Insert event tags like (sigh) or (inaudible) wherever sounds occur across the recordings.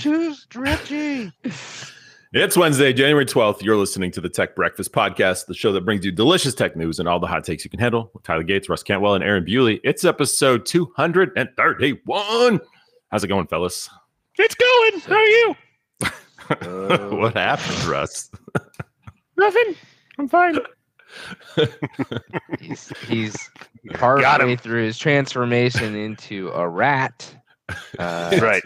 too stretchy. It's Wednesday, January 12th. You're listening to the Tech Breakfast Podcast, the show that brings you delicious tech news and all the hot takes you can handle with Tyler Gates, Russ Cantwell, and Aaron Bewley. It's episode 231. How's it going, fellas? It's going. How are you? (laughs) what happened, Russ? Nothing. I'm fine. He's he's (laughs) partway through his transformation into a rat. Uh, right.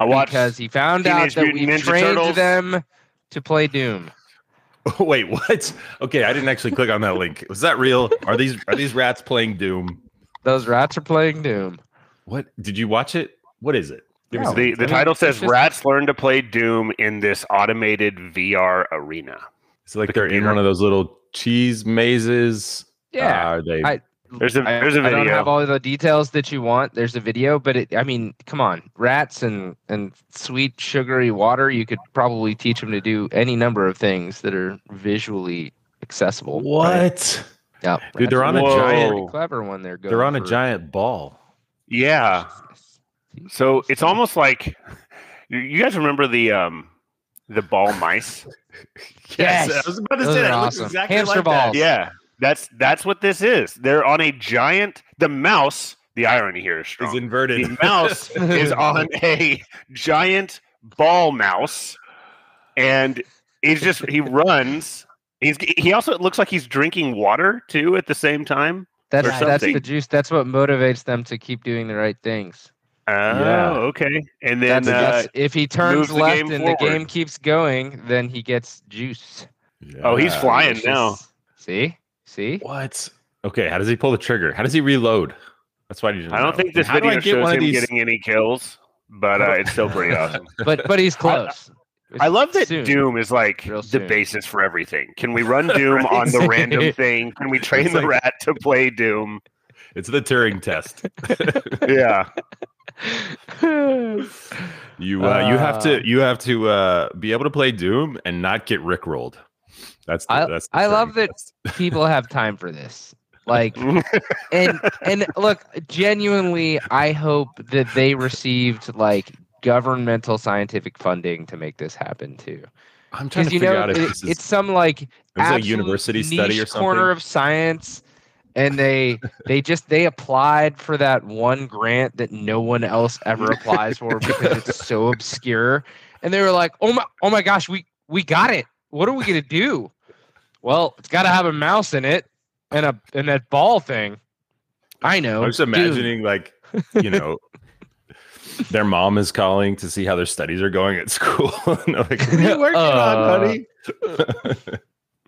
I watched. because he found Teenage out that Mutant we Ninja trained Turtles. them to play Doom. (laughs) Wait, what? Okay, I didn't actually click on that link. Was that real? Are these are these rats playing Doom? Those rats are playing Doom. What did you watch it? What is it? Give No. the the I title it's says just- rats learn to play Doom in this automated VR arena. It's like the they're in one of those little cheese mazes. Yeah. Uh, are they? I- There's a I, there's a I don't have all the details that you want. There's a video, but it, I mean, come on, rats and and sweet sugary water. You could probably teach them to do any number of things that are visually accessible. right? what? Yep. Dude, they're on a Whoa. giant- clever when they're going. They're on a giant ball. yeah. So it's almost like you- you guys remember the um the ball mice? (laughs) Yes. I was about to Those say that. It looks awesome. exactly Hamster like that. balls. Yeah. That's that's what this is. They're on a giant the mouse, the irony here is Is inverted. the mouse (laughs) is on a giant ball mouse and he's just he runs he's he also it looks like he's drinking water too at the same time That's that's the juice. That's what motivates them to keep doing the right things. oh Yeah. okay and then uh, if he turns moves the left and forward. the game keeps going, then he gets juice. oh he's flying Delicious. now See, see. What? Okay, how does he pull the trigger? How does he reload? That's why you. i don't think this how do I video get shows one of him these? getting any kills but uh, it's still pretty awesome (laughs) But but he's (laughs) close. I love that Soon. Doom is like the basis for everything. Can we run (laughs) Doom on the random thing? Can we train It's the like- rat to play Doom? It's the Turing test. Yeah. You uh, you have Uh. to you have to uh, be able to play Doom and not get rickrolled. That's the, I- that's. I love that. (laughs) People have time for this. Like and (laughs) and look, genuinely, I hope that they received like governmental scientific funding to make this happen too. I'm trying to figure know out if it- this is it's some like is it a university study or niche corner of science and they they just they applied for that one grant that no one else ever applies for (laughs) because it's so obscure and they were like oh my oh my gosh we we got it what are we gonna do well it's got to have a mouse in it and a and that ball thing i know I'm just Dude, imagining like you know. (laughs) Their mom is calling to see how their studies are going at school. (laughs) and like, what are you working Uh. on, honey?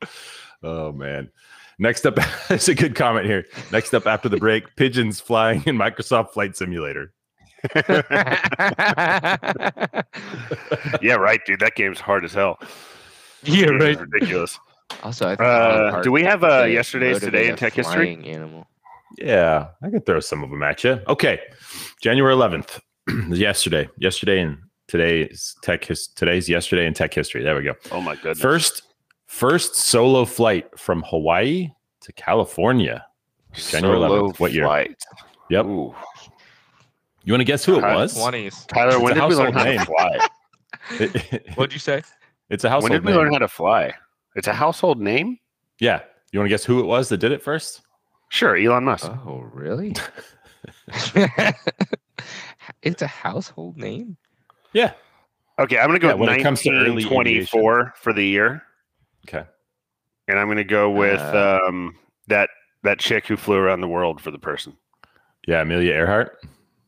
(laughs) oh man. Next up, there's a good comment here. Next up after the break, pigeons flying in Microsoft Flight Simulator. yeah, right, dude. That game's hard as hell. yeah right ridiculous. Also I think Uh, do we have uh, yesterday's today in tech history? animal Yeah, I could throw some of them at you. Okay, January 11th, (clears throat) yesterday, yesterday and today's tech his, today's yesterday in tech history. There we go. Oh my goodness. First, first solo flight from Hawaii to California. January Solo 11th. What year? Flight. Yep. Ooh. You want to guess who it was? 20s Tyler, It's when a did we learn how name. to fly? (laughs) What'd you say it's a household name. When did we name. learn how to fly? It's a household name? yeah. You want to guess who it was that did it first? Sure, Elon Musk. Oh, really? (laughs) (laughs) it's a household name. Yeah. Okay, I'm going to go Yeah, with it comes to early 1924 for the year. Okay. And I'm going to go with Uh, um, that that chick who flew around the world for the person. Yeah, Amelia Earhart.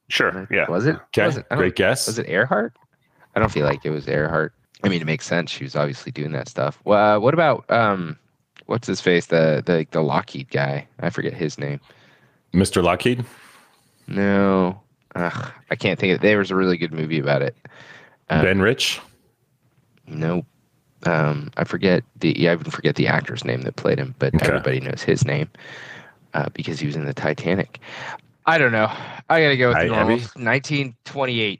Sure. Yeah. Was it? Okay. Was it, Great guess. Was it Earhart? I don't feel like it was Earhart. I mean, it makes sense. She was obviously doing that stuff. Well, uh, what about um, what's his face? The the the Lockheed guy. I forget his name. Mr. Lockheed? No, Ugh, I can't think of. It. There was a really good movie about it. Uh, ben Rich? Nope. Um, I forget the. Yeah, I even forget the actor's name that played him, but Okay. everybody knows his name uh, because he was in the Titanic. I don't know. I gotta go with the normal. Eby?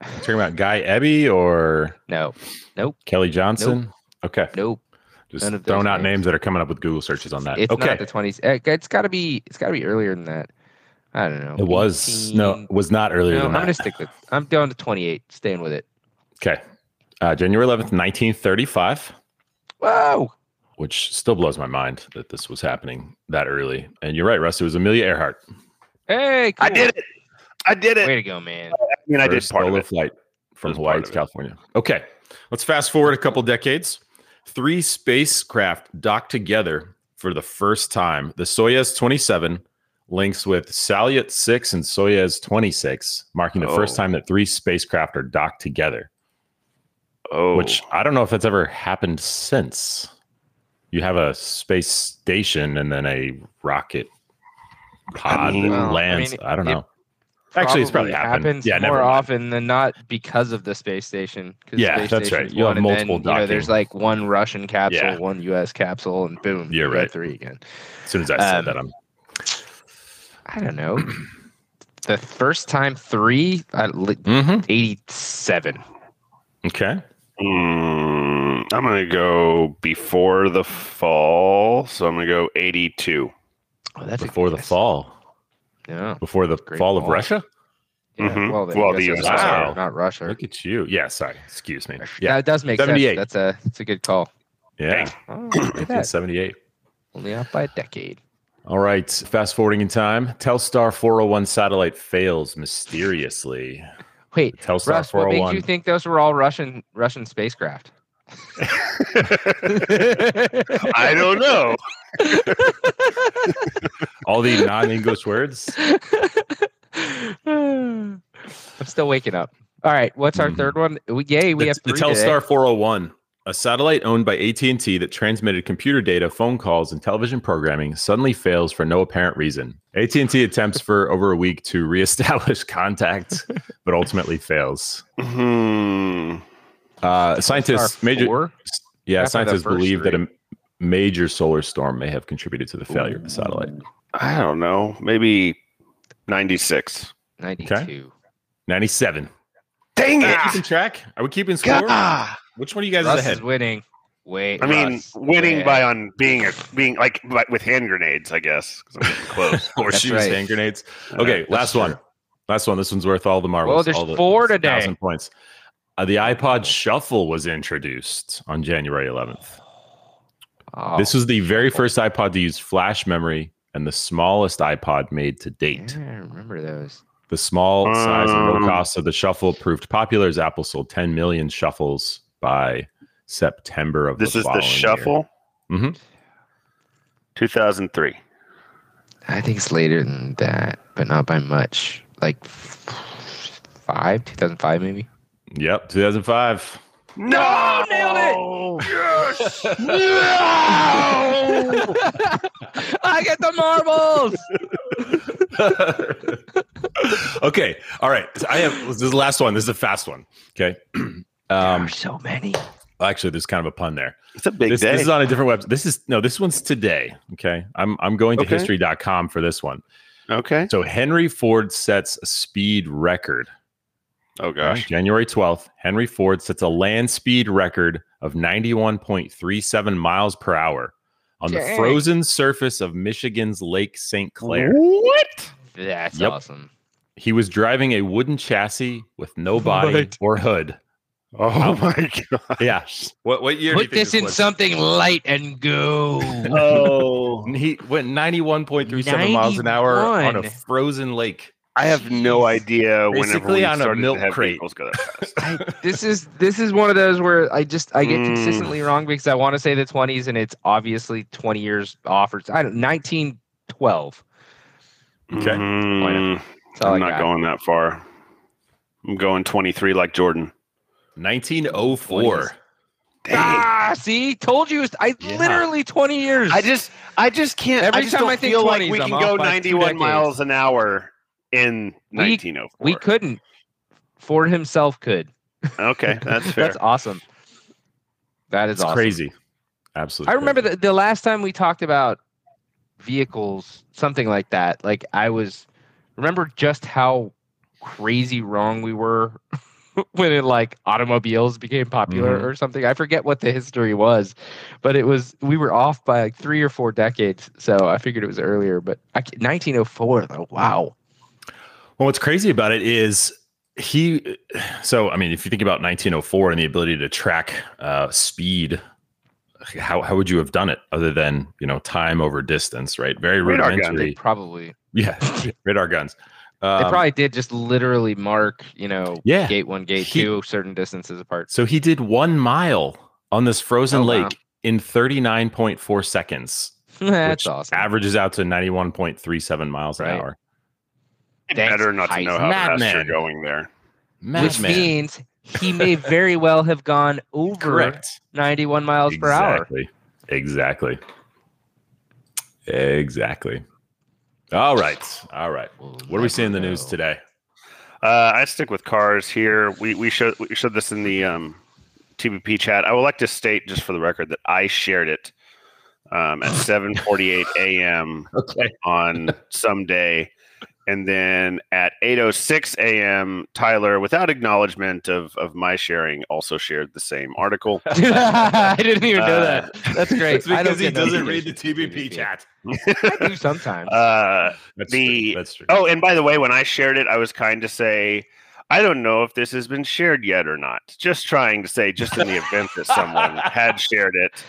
1928. talking about Guy Ebby or No, nope. Kelly Johnson? Okay. nope. Just None of throwing out names. names that are coming up with Google searches on that. It's okay. not the 20s. Uh, It's got to be. It's got to be earlier than that. I don't know. it was no, it was not earlier No, than I'm that. gonna stick with. I'm down to 28. Staying with it. Okay. Uh, January 11th, 1935, Whoa. which still blows my mind that this was happening that early. And you're right, Russ. It was Amelia Earhart. Hey, I did it. I did it. Way to go, man. I mean, I did First part of solo it. flight from Just Hawaii to. California. Okay. Let's fast forward a couple decades. Three spacecraft docked together for the first time. The Soyuz 27 links with Salyut 6 and Soyuz 26, marking the first Oh. time that three spacecraft are docked together. Oh, which I don't know if that's ever happened since. You have a space station and then a rocket pod mean- that Well, I lands. mean, I, don't it know. Actually, it's probably happened. happens Yeah, more often than not because of the space station. Yeah, space that's station's right. You'll have multiple then, you know, there's like one Russian capsule, Yeah. one U.S. capsule, and boom, You're you right. three again. As soon as I said Um, that, I'm I don't know. the first time three, uh, li- Mhm. 87. okay. Mm, I'm gonna go before the fall, so I'm gonna go 82. Oh, that's Before the fall, Yeah. before the Great fall of. Russia. yeah. Mhm. Well, Well, the USSR, USSR. not Russia. Look at you. Yeah, sorry. Excuse me. Yeah, Yeah, it does make 78. sense. That's a that's a good call. yeah. Oh, look at that. 78. Only out by a decade. All right. Fast forwarding in time. Telstar 401 satellite fails mysteriously. Wait, Telstar Russ, what makes you think those were all Russian Russian spacecraft? I don't know. All the non-English words. I'm still waking up. All right, what's our Mhm. third one? We, yay, we the, have the three Telstar today. 401, a satellite owned by AT&T that transmitted computer data, phone calls, and television programming, suddenly fails for no apparent reason. AT&T attempts for (laughs) over a week to reestablish contact, but ultimately fails. Hmm. Uh, scientists, major, four? yeah, After scientists first believe that a major solar storm may have contributed to the failure of the satellite. I don't know. Maybe 96. 92. 97. Dang Are we it! keeping track? Are we keeping score? God. Which one of you guys Russ is ahead? is winning. Wait, I mean, Russ, winning way by on being a being like by, with hand grenades, I guess. 'cause I'm getting close. (laughs) Horseshoes, right. hand grenades. Okay, Uh, last true. one. Last one. This one's worth all the marbles. Well, there's all the four today. Thousand points. Uh, the iPod Shuffle was introduced on January 11th. Oh, This was the very first iPod to use flash memory and the smallest iPod made to date. yeah, I remember those. The small size and low Um. cost of the Shuffle proved popular as Apple sold 10 million shuffles by September of This the is the following year. shuffle. Mhm. 2003. I think it's later than that, but not by much. Like f- five, 2005 maybe. Yep, 2005. No, nailed it! Yes! no. (laughs) I get the marbles. (laughs) okay. All right. I have this is the last one. This is a fast one. Okay. (clears throat) there Um are so many. actually there's kind of a pun there. It's a big This, day. this is on a different website. This is no, this one's today. Okay. I'm I'm going to Okay. history.com for this one. okay. So Henry Ford sets a speed record. Oh Okay, gosh. January 12th, Henry Ford sets a land speed record of 91.37 miles per hour on the frozen surface of Michigan's Lake St. Clair. What? That's Yep. awesome. He was driving a wooden chassis with no body What? or hood. Oh my (laughs) god. Yeah. What what year? Put this in something light and go. (laughs) Oh. He went 91.37 miles an hour on a frozen lake. I have no idea whenever Basically we on a started milk to have crate. vehicles go that (laughs) fast. I, this is this is one of those where I just I get Mm. consistently wrong because I want to say the 20s and it's obviously 20 years off or I don't 1912. Okay. Mm, That's all I'm I not got. going that far. I'm going 23 like Jordan. 1904. Dang. Ah, see, told you. I Yeah. literally 20 years. I just I just can't Every I just time don't I think feel like we I'm can go 91 miles an hour in We- 1904. we couldn't. Ford himself could. Okay, (laughs) that's fair. That's awesome. That is It's awesome. crazy. Absolutely. I remember the, the last time we talked about vehicles, something like that. Like I was remember just how crazy wrong we were (laughs) when it like automobiles became popular Mhm. or something. I forget what the history was, but it was we were off by like three or four decades. So I figured it was earlier, but I, 1904 though. Wow. Well, what's crazy about it is he so i mean if you think about 1904 and the ability to track uh, speed how, how would you have done it other than you know time over distance right very Radar rudimentary Probably yeah (laughs) radar guns they Um, probably did just literally mark, you know, Yeah. gate one, gate He- two, certain distances apart. so he did one mile on this frozen Oh, wow. lake in 39.4 seconds (laughs) That's which awesome. averages out to 91.37 miles an hour Better not to know how Madman. fast you're going there. Which Madman. means he may very well have gone (laughs) over correct 91 miles per hour. Exactly. Exactly. Exactly. All right. All right. What are we seeing in the news today? Uh, I stick with cars here. We we showed we showed this in the um, TBP chat. I would like to state just for the record that I shared it um, at 7:48 a.m. (laughs) Okay. on some day, and then at 8:06 a.m. Tyler, without acknowledgement of of my sharing, also shared the same article. (laughs) I didn't even know Uh, that. That's great. It's because he doesn't read the TBP chat. I do sometimes. Uh, That's The- true. That's true. Oh, and by the way, when I shared it, I was kind to say, I don't know if this has been shared yet or not. Just trying to say, just in the event that someone (laughs) had shared it,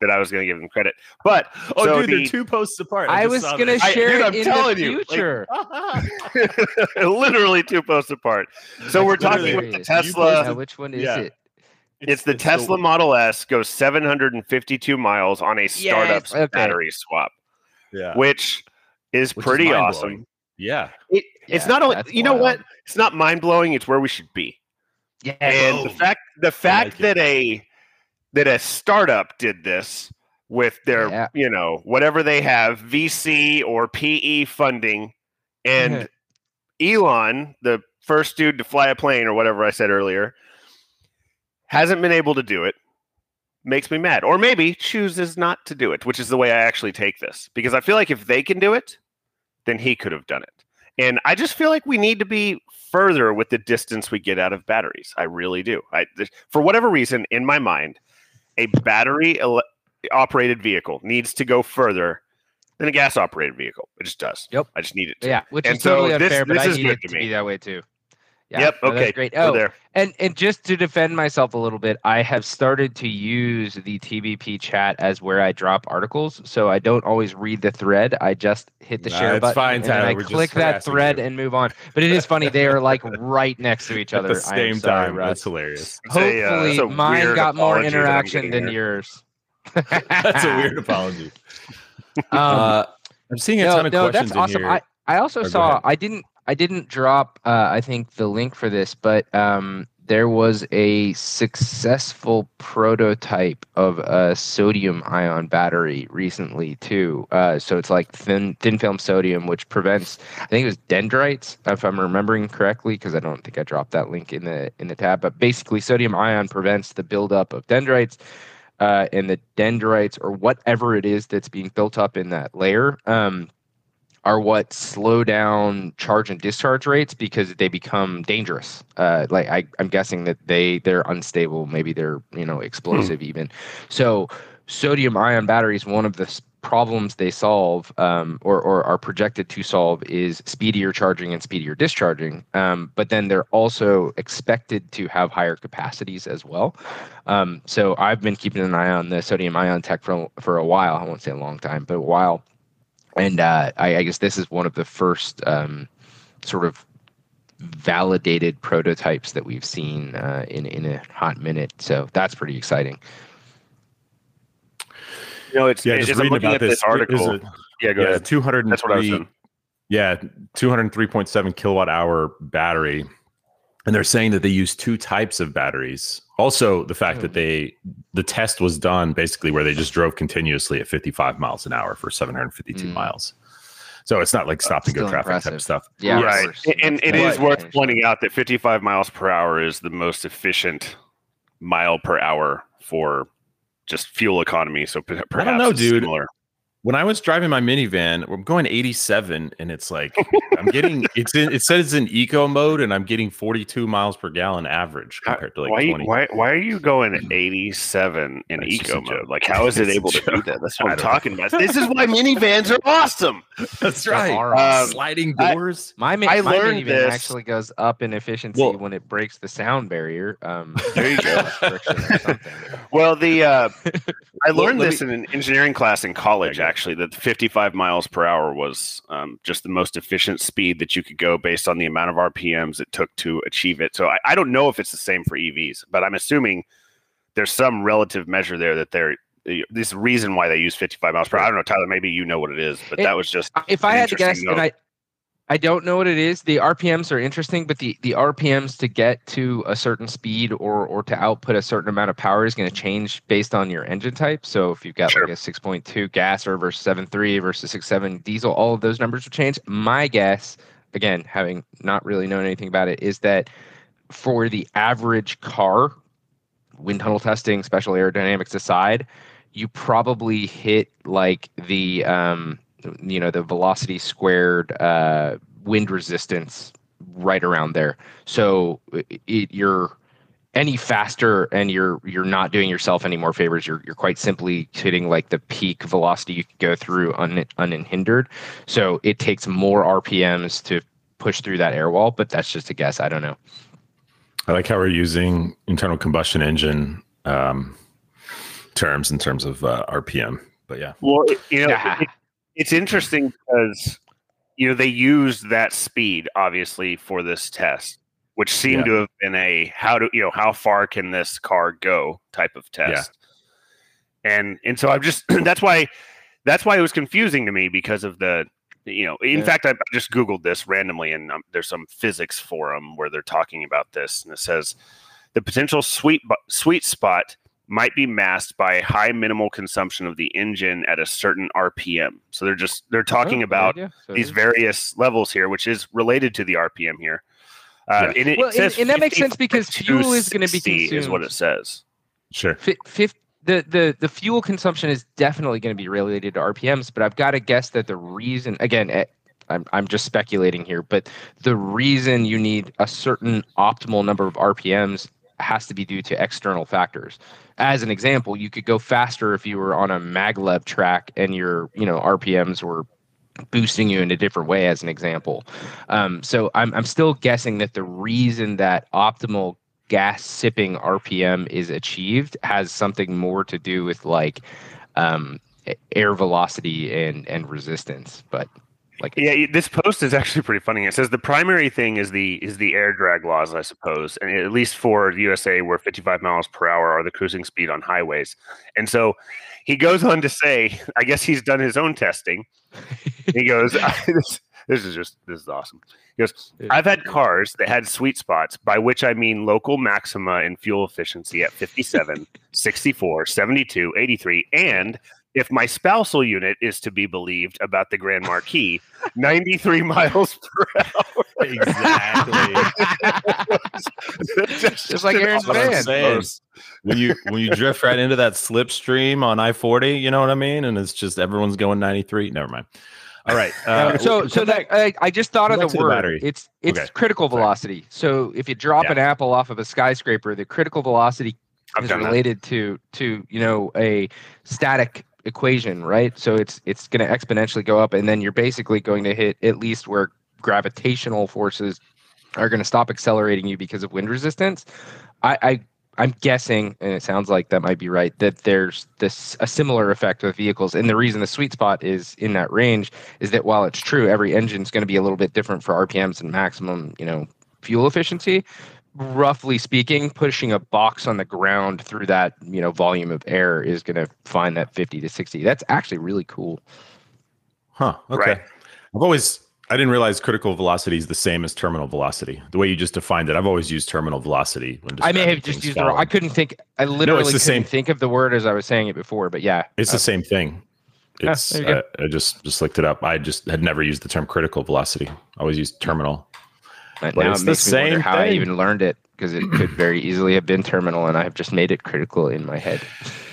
that I was going to give him credit. But Oh, so dude, the- they're two posts apart. I just was gonna this. I- share dude, it I'm in telling the you, like- future. (laughs) (laughs) literally two posts apart. So we're talking about the hilarious. You Tesla. Yeah, posted- which one is yeah. it? It's the Tesla Model S goes 752 miles on a startup's okay. battery swap, Yeah. which is Which pretty mind-blowing. awesome. Yeah. It, it's not only, you know what? It's not mind blowing. It's where we should be. Yeah. and the fact the fact like it. that a that a startup did this with their Yeah. you know whatever they have VC or PE funding and (laughs) Elon the first dude to fly a plane or whatever I said earlier hasn't been able to do it makes me mad or maybe chooses not to do it which is the way I actually take this because I feel like if they can do it then he could have done it and I just feel like we need to be further with the distance we get out of batteries. I really do. I for whatever reason in my mind, a battery ele- operated vehicle needs to go further than a gas operated vehicle. It just does. Yep. I just need it to. Yeah, which And is so totally this- unfair, but this I is need good it to to me. be that way too. Yeah, yep. no, that's Okay. great. We're Oh, there. and and just to defend myself a little bit, I have started to use the TBP chat as where I drop articles, so I don't always read the thread. I just hit the Nah, share it's button fine, and then Tyler. I We're click that thread you. and move on. But it is funny; they are like (laughs) right next to each other. At the same sorry, time. Russ. That's hilarious. It's a, uh, Hopefully, mine got more apology that I'm interaction than here. yours. (laughs) That's a weird (laughs) apology. Um, uh, I'm seeing a no, ton of no, questions that's awesome. here. I, I also Oh, saw. I didn't I didn't drop uh, I think the link for this, but um, there was a successful prototype of a sodium ion battery recently too. Uh, so it's like thin thin film sodium, which prevents I think it was dendrites, if I'm remembering correctly, because I don't think I dropped that link in the in the tab. But basically, sodium ion prevents the buildup of dendrites uh, and the dendrites or whatever it is that's being built up in that layer um, are what slow down charge and discharge rates because they become dangerous. Uh, like I, I'm guessing that they they're unstable, maybe they're you know explosive even. So sodium ion batteries, one of the problems they solve um, or, or are projected to solve is speedier charging and speedier discharging. Um, but then they're also expected to have higher capacities as well. Um, so I've been keeping an eye on the sodium ion tech for for a while. I won't say a long time, but a while. And uh, I, I guess this is one of the first um, sort of validated prototypes that we've seen uh, in in a hot minute. So that's pretty exciting. You know, it's yeah, it's just I'm reading looking about at this, this article. There's a- yeah, go yeah, ahead. 203. That's what I was saying. Yeah, 203.7 kilowatt hour battery. And they're saying that they use two types of batteries. Also, the fact that Hmm. they the test was done basically where they just drove continuously at 55 miles an hour for 752 Mm. miles. So it's not like stop and go Still traffic type impressive. stuff. Yeah, right. course. And it That's is why worth changed pointing out that 55 miles per hour is the most efficient mile per hour for just fuel economy. So per- perhaps don't know, dude. Similar. When I was driving my minivan, I'm going 87 and it's like I'm getting (laughs) it's in it says it's in eco mode and I'm getting 42 miles per gallon average compared to like why, 20. why, why are you going 87 in It's just eco mode? joke. Like, how is it able to do that? That's (laughs) what I'm don't talking about. This is why minivans are awesome. (laughs) That's right. Um, Sliding I- doors. My, mi- I my learned minivan this- actually goes up in efficiency Well- when it breaks the sound barrier. Um, There you go. less friction or something. Well, the uh, I Well, learned let this in an engineering class in college. There you go. Actually, that 55 miles per hour was um, just the most efficient speed that you could go based on the amount of RPMs it took to achieve it. So I, I don't know if it's the same for EVs, but I'm assuming there's some relative measure there that they're this reason why they use 55 miles per hour. I don't know, Tyler. Maybe you know what it is, but It- that was just if I had to guess, and. I, I don't know what it is. The RPMs are interesting, but the the RPMs to get to a certain speed or or to output a certain amount of power is going to change based on your engine type. So if you've got Sure. like a 6.2 gas or versus 7.3 versus 6.7 diesel, all of those numbers will change. My guess, again, having not really known anything about it, is that for the average car, wind tunnel testing, special aerodynamics aside, you probably hit like the um, you know the velocity squared uh, wind resistance right around there. So it, it, you're any faster and you're you're not doing yourself any more favors. You're you're quite simply hitting like the peak velocity you could go through un, unhindered. So it takes more RPMs to push through that air wall, but that's just a guess. I don't know. I like how we're using internal combustion engine um, terms in terms of uh, RPM. But yeah, Well, you know, Yeah. (laughs) it- it's interesting because you know they used that speed obviously for this test, which seemed Yeah. to have been a how do you know how far can this car go type of test. And and so I'm just (clears throat) that's why that's why it was confusing to me because of the you know in Yeah. fact I just googled this randomly and um, there's some physics forum where they're talking about this and it says the potential sweet sweet spot might be masked by high minimal consumption of the engine at a certain RPM. So they're just they're talking Oh, about good. So these various levels here, which is related to the RPM here. Uh, and it Well, and- says and that makes sense because fuel is gonna be 260 is what it says. sure. Fi- fif- the, the the fuel consumption is definitely going to be related to RPMs, but I've got to guess that the reason again eh, I'm I'm just speculating here, but the reason you need a certain optimal number of RPMs has to be due to external factors. As an example, you could go faster if you were on a maglev track and your you know RPMs were boosting you in a different way as an example. Um, so I'm I'm still guessing that the reason that optimal gas sipping RPM is achieved has something more to do with like um, air velocity and and resistance. But like Yeah, this post is actually pretty funny. It says the primary thing is the is the air drag laws, I suppose, and at least for the USA, where 55 miles per hour are the cruising speed on highways. And so he goes on to say, I guess he's done his own testing. he goes, (laughs) this, this is just this is awesome. He goes, I've had cars that had sweet spots, by which I mean local maxima in fuel efficiency at 57, 64, 72, 83, and if my spousal unit is to be believed about the Grand Marquis, (laughs) 93 miles per hour. Exactly. (laughs) just, Just like an Aaron's awesome van. when you when you drift right into that slipstream on I forty, you know what I mean, and it's just everyone's going ninety three. Never mind. All right. Uh, so so that I, I just thought of the back to the word. it's it's Okay. critical Sorry. velocity. So if you drop Yeah. an apple off of a skyscraper, the critical velocity I've is done that. related to to you know a static equation, right? So it's it's going to exponentially go up, and then you're basically going to hit at least where gravitational forces are going to stop accelerating you because of wind resistance. I, I I'm guessing, and it sounds like that might be right, that there's this a similar effect with vehicles. And the reason the sweet spot is in that range is that while it's true every engine is going to be a little bit different for RPMs and maximum, you know, fuel efficiency, roughly speaking, pushing a box on the ground through that, you know, volume of air is going to find that 50 to 60. That's actually really cool. Huh. Okay. Right. I've always I didn't realize critical velocity is the same as terminal velocity. The way you just defined it, I've always used terminal velocity. When I may have just things used the wrong. I couldn't think. I literally the couldn't same. think of the word as I was saying it before. But yeah, It's uh, the same thing. Yeah, It's there you. I, I just just looked it up. I just had never used the term critical velocity. I always used terminal. But But now it the makes me wonder how I even learned it because it could very easily have been terminal, and I have just made it critical in my head.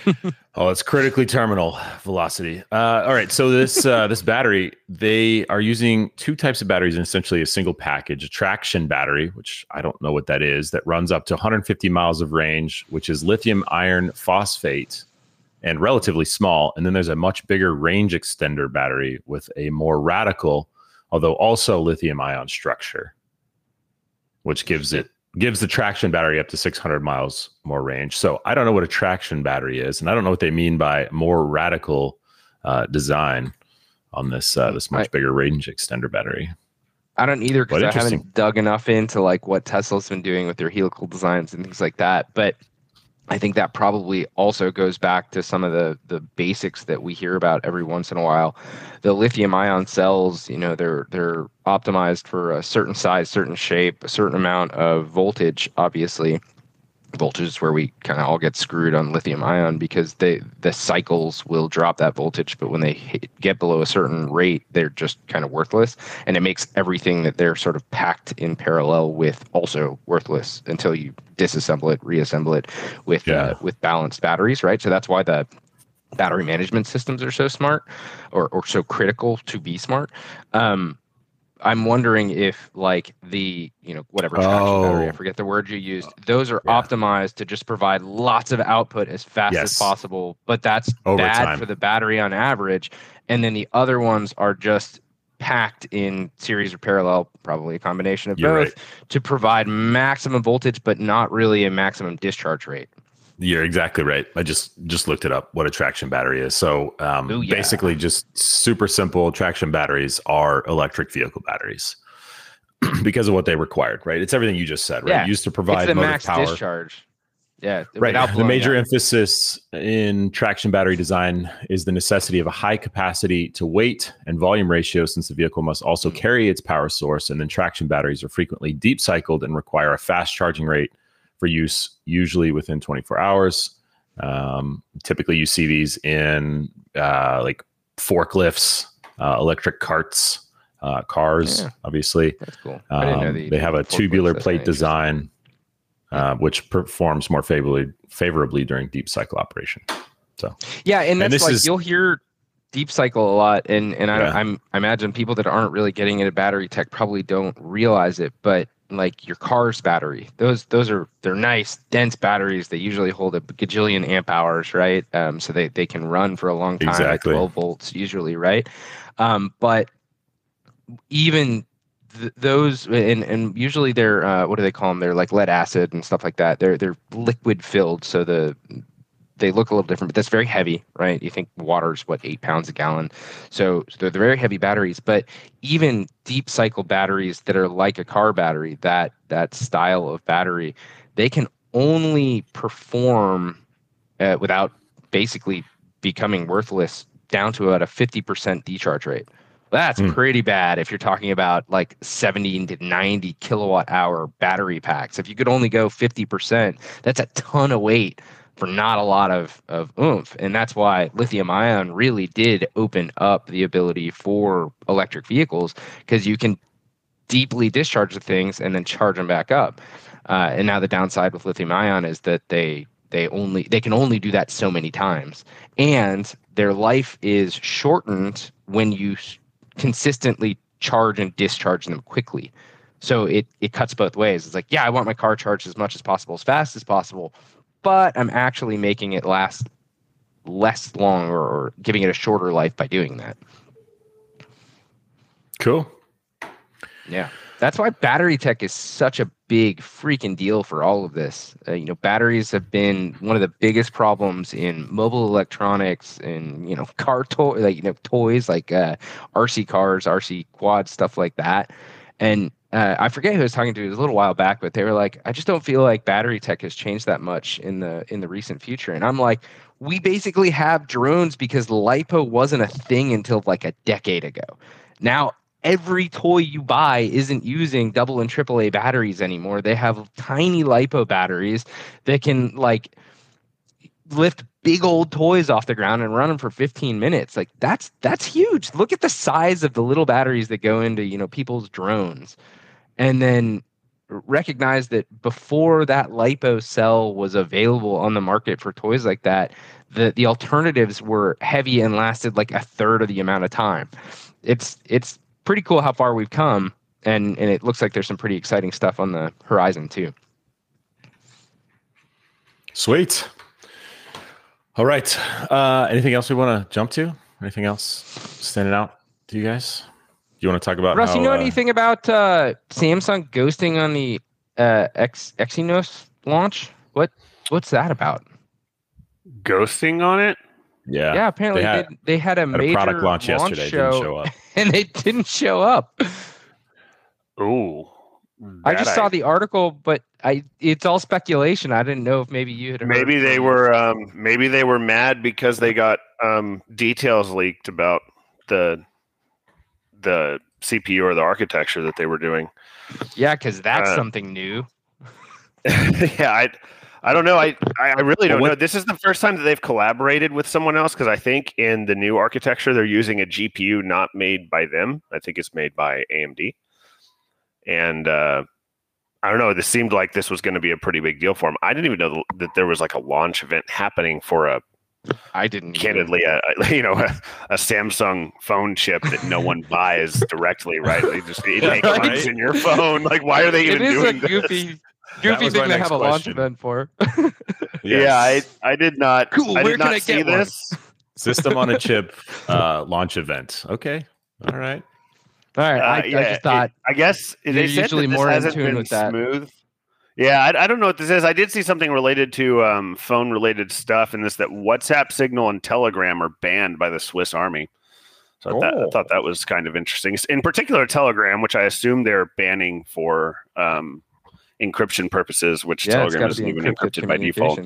(laughs) Oh, it's critically terminal velocity. Uh, all right, so this uh, this battery, they are using two types of batteries in essentially a single package: a traction battery, which I don't know what that is, that runs up to 150 miles of range, which is lithium iron phosphate, and relatively small. And then there's a much bigger range extender battery with a more radical, although also lithium ion structure, which gives it gives the traction battery up to 600 miles more range. So I don't know what a traction battery is, and I don't know what they mean by more radical uh, design on this uh, this much bigger range extender battery. I don't either because I haven't dug enough into like what Tesla's been doing with their helical designs and things like that. But I think that probably also goes back to some of the the basics that we hear about every once in a while. The lithium ion cells, you know, they're they're optimized for a certain size, certain shape, a certain amount of voltage, obviously voltage is where we kind of all get screwed on lithium ion because they the cycles will drop that voltage but when they hit, get below a certain rate they're just kind of worthless. And it makes everything that they're sort of packed in parallel with also worthless until you disassemble it reassemble it with yeah. uh, with balanced batteries right? So that's why the battery management systems are so smart or, or so critical to be smart. Um, I'm wondering if like the you know whatever traction oh. battery I forget the word you used uh, those are yeah. optimized to just provide lots of output as fast yes. as possible but that's Over bad time. for the battery on average and then the other ones are just packed in series or parallel probably a combination of You're both right. to provide maximum voltage but not really a maximum discharge rate you're exactly right. I just just looked it up what a traction battery is. So um, Ooh, yeah. basically, just super simple traction batteries are electric vehicle batteries (clears throat) because of what they required. Right? It's everything you just said. Right? Yeah. Used to provide it's the max power. discharge. Yeah, right. The major out. emphasis in traction battery design is the necessity of a high capacity to weight and volume ratio, since the vehicle must also mm-hmm. carry its power source. And then traction batteries are frequently deep cycled and require a fast charging rate for use usually within 24 hours. Um, typically, you see these in uh, like forklifts, uh, electric carts, uh, cars. Yeah. Obviously, that's cool. Um, they have a tubular plate design, uh, which performs more favorably favorably during deep cycle operation. So yeah, and that's and like is, you'll hear deep cycle a lot, and and I, I'm I imagine people that aren't really getting into battery tech probably don't realize it, but like your car's battery. Those those are they're nice, dense batteries that usually hold a gajillion amp hours, right? Um, so they, they can run for a long time exactly. at 12 volts usually, right? Um, but even th- those and and usually they're uh, what do they call them? They're like lead acid and stuff like that. They're they're liquid filled, so the they look a little different, but that's very heavy, right? You think water's what eight pounds a gallon, so, so they're, they're very heavy batteries. But even deep cycle batteries that are like a car battery, that that style of battery, they can only perform uh, without basically becoming worthless down to about a 50% decharge rate. That's mm. pretty bad if you're talking about like 70 to 90 kilowatt hour battery packs. If you could only go 50%, that's a ton of weight for not a lot of, of oomph. And that's why lithium ion really did open up the ability for electric vehicles because you can deeply discharge the things and then charge them back up. Uh, and now the downside with lithium ion is that they they only they can only do that so many times and their life is shortened when you consistently charge and discharge them quickly so it it cuts both ways it's like yeah i want my car charged as much as possible as fast as possible but I'm actually making it last less long or, or giving it a shorter life by doing that. Cool. Yeah. That's why battery tech is such a big freaking deal for all of this. Uh, you know, batteries have been one of the biggest problems in mobile electronics and you know car toy like you know toys like uh, RC cars, RC quads, stuff like that. And uh, I forget who I was talking to a little while back, but they were like, I just don't feel like battery tech has changed that much in the in the recent future. And I'm like, we basically have drones because lipo wasn't a thing until like a decade ago. Now every toy you buy isn't using double and triple A batteries anymore. They have tiny lipo batteries that can like lift big old toys off the ground and run them for 15 minutes. Like that's that's huge. Look at the size of the little batteries that go into, you know, people's drones and then recognize that before that lipo cell was available on the market for toys like that the the alternatives were heavy and lasted like a third of the amount of time it's it's pretty cool how far we've come and and it looks like there's some pretty exciting stuff on the horizon too sweet All right. Uh, anything else we want to jump to? Anything else standing out to you guys? Do you want to talk about Russ, how, you know uh, anything about uh, Samsung ghosting on the uh, X Exynos launch? What what's that about? Ghosting on it. Yeah. Yeah, apparently they they had- they, had a Had major a product launch yesterday. show, Didn't show up. (laughs) and they didn't show up. Ooh. I that just saw the article, but I it's all speculation. I didn't know if maybe you had heard Maybe they from- were um, maybe they were mad because they got um, details leaked about the the CPU or the architecture that they were doing. Yeah, because that's uh, something new. (laughs) yeah, I I don't know. I I I really don't what- know. This is the first time that they've collaborated with someone else because I think in the new architecture they're using a GPU not made by them. I think it's made by AMD. And uh, I don't know. This seemed like this was going to be a pretty big deal for them. I didn't even know that there was like a launch event happening for a I didn't. candidly a, a- (laughs) you know a, a Samsung phone chip that no one (laughs) buys directly, right? They just it Right. runs in your phone. Like, why are they It even is a doing this? goofy, That goofy was thing to next have a launch event for. (laughs) Yeah, I I did not. Cool, I where did can not I see get one? this. System on a chip uh, launch event. Okay. All right. All right, Uh, I, yeah, I just thought it- I guess they they're usually more in tune been with that. Yeah, I, I don't know what this is. I did see something related to um, phone related stuff, and this that WhatsApp, Signal, and Telegram are banned by the Swiss Army. So I, thought, I Oh. thought that was kind of interesting. In particular, Telegram, which I assume they're banning for um, encryption purposes, which yeah, Telegram isn't even encrypted encrypted by default.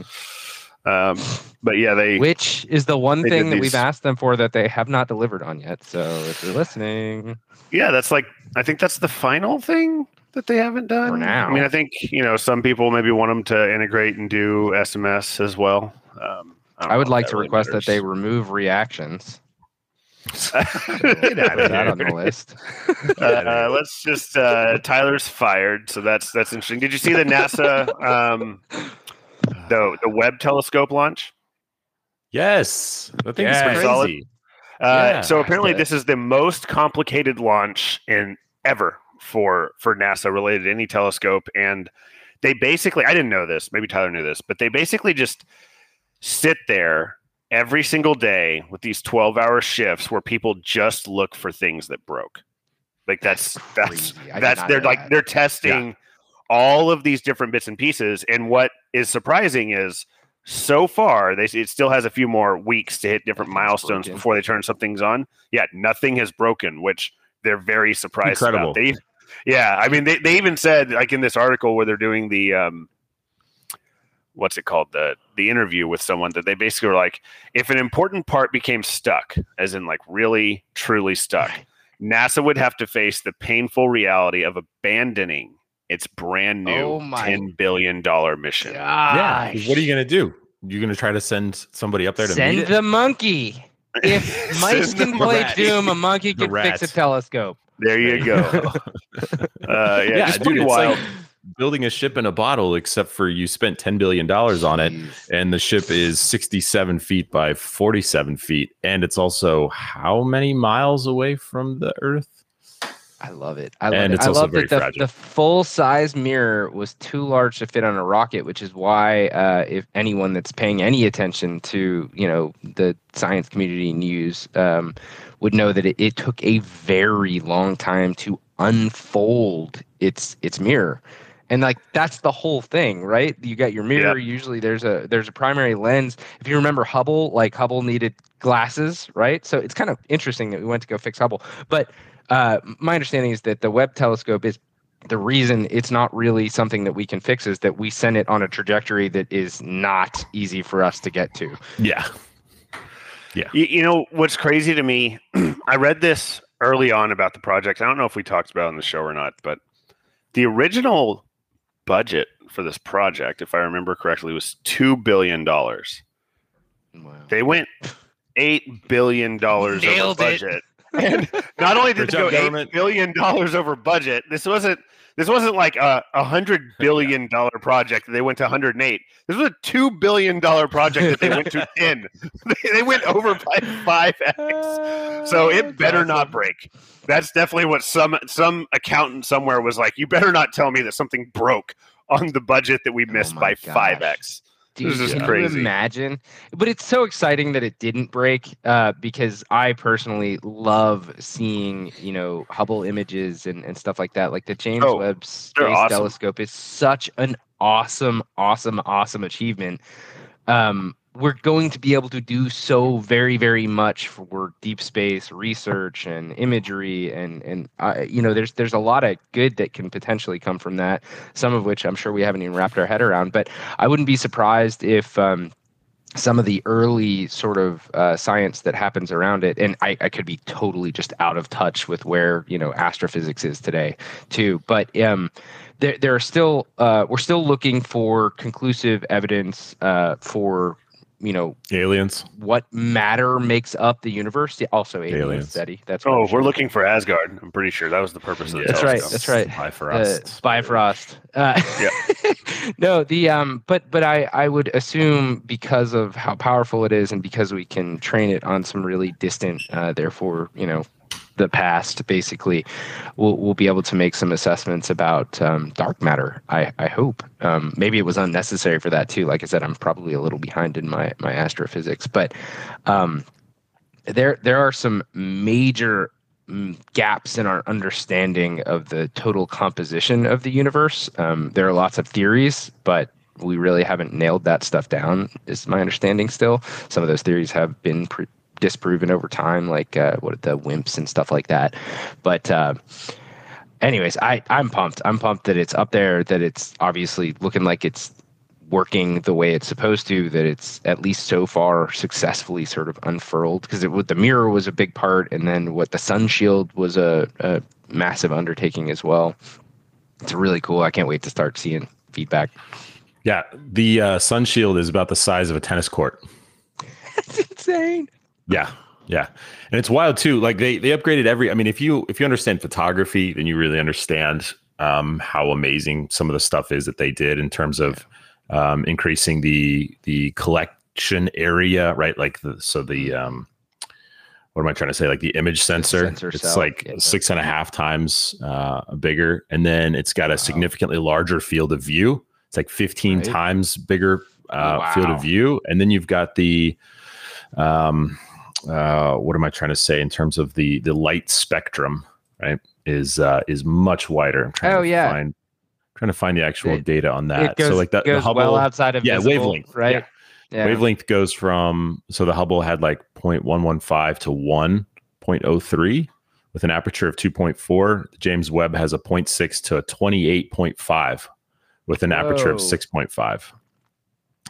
Um, but yeah, they Which is the one thing that these- we've asked them for that they have not delivered on yet. So if you're listening, yeah, that's like I think that's the final thing that they haven't done. now. I mean, I think you know some people maybe want them to integrate and do SMS as well. Um, don't I would like to really request that they remove reactions. (laughs) Get Put outta that on the list. (laughs) uh, let's just uh, Tyler's fired, so that's that's interesting. Did you see the NASA um, the the Webb telescope launch? Yes. The thing Yeah. is Pretty solid. crazy. Uh, Yeah. so apparently, this is the most complicated launch in ever for for NASA related to any telescope, and they basically I didn't know this. Maybe Tyler knew this, but they basically just sit there every single day with these twelve hour shifts where people just look for things that broke. Like that's that's crazy. I did that's they're like that. they're testing all of these different bits and pieces and what is surprising is so far they it still has a few more weeks to hit different Nothing's milestones broken. before they turn some things on yeah nothing has broken which they're very surprised Incredible. about they yeah i mean they, they even said like in this article where they're doing the um what's it called the the interview with someone that they basically were like if an important part became stuck as in like really truly stuck (laughs) NASA would have to face the painful reality of abandoning its brand new Oh $10 billion mission. Yeah. What are you going to do? You're going to try to send somebody up there to Send meet it? the monkey. If (laughs) mice can play rat. Doom, a monkey The can fix a telescope. There you go. (laughs) Uh, yeah, Yeah, just dude, pretty it's like building a ship in a bottle, except for you spent $10 billion on it. And the ship is 67 feet by 47 feet. And it's also how many miles away from the Earth? I love it. I love And it. it's I also love very that the, fragile. the full size mirror was too large to fit on a rocket, which is why uh, if anyone that's paying any attention to you know the science community news um, would know that it, it took a very long time to unfold its its mirror. And like that's the whole thing, right? You got your mirror. Usually there's a there's a primary lens. If you remember Hubble, like Hubble needed glasses, right? So it's kind of interesting that we went to go fix Hubble. But uh, my understanding is that the Webb telescope is the reason it's not really something that we can fix is that we send it on a trajectory that is not easy for us to get to. Yeah. You, you know what's crazy to me? (clears throat) I read this early on about the project. I don't know if we talked about it on the show or not, but the original budget for this project, if I remember correctly, was two billion dollars. They went eight billion dollars over Nailed it. budget. And not only Good did they go job, eight government. billion dollars over budget, this wasn't this wasn't like a hundred (laughs) billion dollar project they went to 108. This was a two billion dollar project that they went to (laughs) 10. (laughs) they, went over by five x. So it better not break. That's definitely what some some accountant somewhere was like. You better not tell me that something broke on the budget that we Oh missed my by five x. Dude, This is can crazy. you imagine? But it's so exciting that it didn't break uh, because I personally love seeing, you know, Hubble images and, and stuff like that. Like the James Oh, Webb Space awesome. Telescope is such an awesome, awesome, awesome achievement. Um, we're going to be able to do so very, very much for deep space research and imagery, and and uh, you know, there's there's a lot of good that can potentially come from that. Some of which I'm sure we haven't even wrapped our head around, but I wouldn't be surprised if um, some of the early sort of uh, science that happens around it, and I, I could be totally just out of touch with where you know astrophysics is today, too. But um, there, there are still uh, we're still looking for conclusive evidence uh, for you know Aliens. what matter makes up the universe. Also, aliens, Aliens. Steady. That's what Oh, I'm we're sure. looking for Asgard. I'm pretty sure that was the purpose of the That's right, telescope. that's right. Bifrost. Uh, Bifrost. Uh, (laughs) no, the um, but but I I would assume because of how powerful it is and because we can train it on some really distant, uh, therefore you know, the past basically, we'll we'll be able to make some assessments about um, dark matter. I I hope. Um, maybe it was unnecessary for that too. Like I said, I'm probably a little behind in my my astrophysics, but um, there there are some major mm, gaps in our understanding of the total composition of the universe. Um, there are lots of theories, but we really haven't nailed that stuff down. Is my understanding still? Some of those theories have been pr- disproven over time, like uh, what the WIMPs and stuff like that. But uh, anyways, I I'm pumped. I'm pumped that it's up there. That it's obviously looking like it's working the way it's supposed to that it's at least so far successfully sort of unfurled because the mirror was a big part and then what the sun shield was a, a massive undertaking as well it's really cool i can't wait to start seeing feedback Yeah, the uh, sun shield is about the size of a tennis court. (laughs) that's insane Yeah, yeah, and it's wild too. Like they they upgraded every. I mean, if you if you understand photography, then you really understand um, how amazing some of the stuff is that they did in terms of um, increasing the the collection area, right? Like the so the um, what am I trying to say? Like the image sensor, sensor it's cell, like yeah. six and a half times uh, bigger, and then it's got a significantly larger field of view. It's like fifteen Right. times bigger uh, field of view, and then you've got the um, uh, what am I trying to say in terms of the the light spectrum? Right, is uh, is much wider. I'm trying Oh, to yeah. find trying to find the actual It- data on that. goes, so like the, the Hubble well outside of yeah, visible, wavelength, right yeah. yeah. wavelength goes from so the Hubble had like 0.115 to 1.03 with an aperture of 2.4. The James Webb has a 0.6 to a 28.5 with an aperture of 6.5.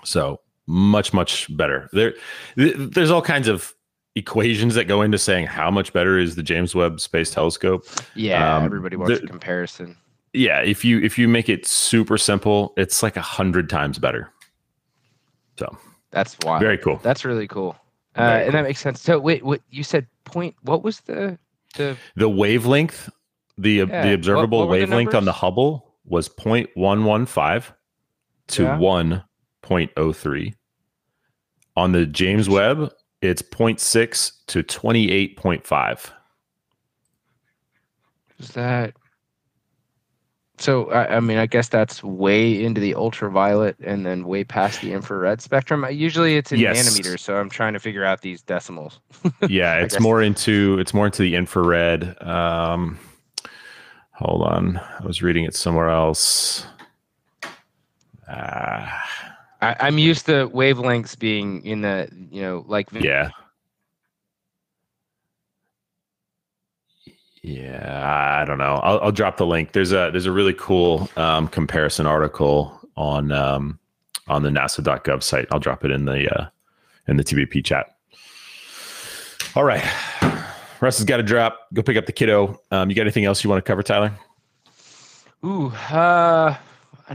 So much much better. There th- there's all kinds of equations that go into saying how much better is the James Webb Space Telescope. yeah um, everybody wants the- a comparison Yeah, if you if you make it super simple, it's like a hundred times better. So that's wild very cool. that's really cool uh, Very and that makes sense so wait what you said point what was the the The wavelength, the Yeah, the observable what the wavelength on the? Hubble was 0.115 to Yeah. 1.03. On the James Webb, it's 0.6 to 28.5. Is that so? I, I mean, I guess that's way into the ultraviolet and then way past the infrared spectrum. Uh, Usually, it's in Yes. nanometers, so I'm trying to figure out these decimals. (laughs) Yeah, it's more into it's more into the infrared. Um, hold on, I was reading it somewhere else. Ah, I, I'm used to wavelengths being in the you know like yeah. Yeah, I don't know. I'll, I'll drop the link. There's a there's a really cool um, comparison article on um, on the NASA.gov site. I'll drop it in the uh, in the TBP chat. All right, Russ has got to drop. Go pick up the kiddo. Um, you got anything else you want to cover, Tyler? Ooh, uh,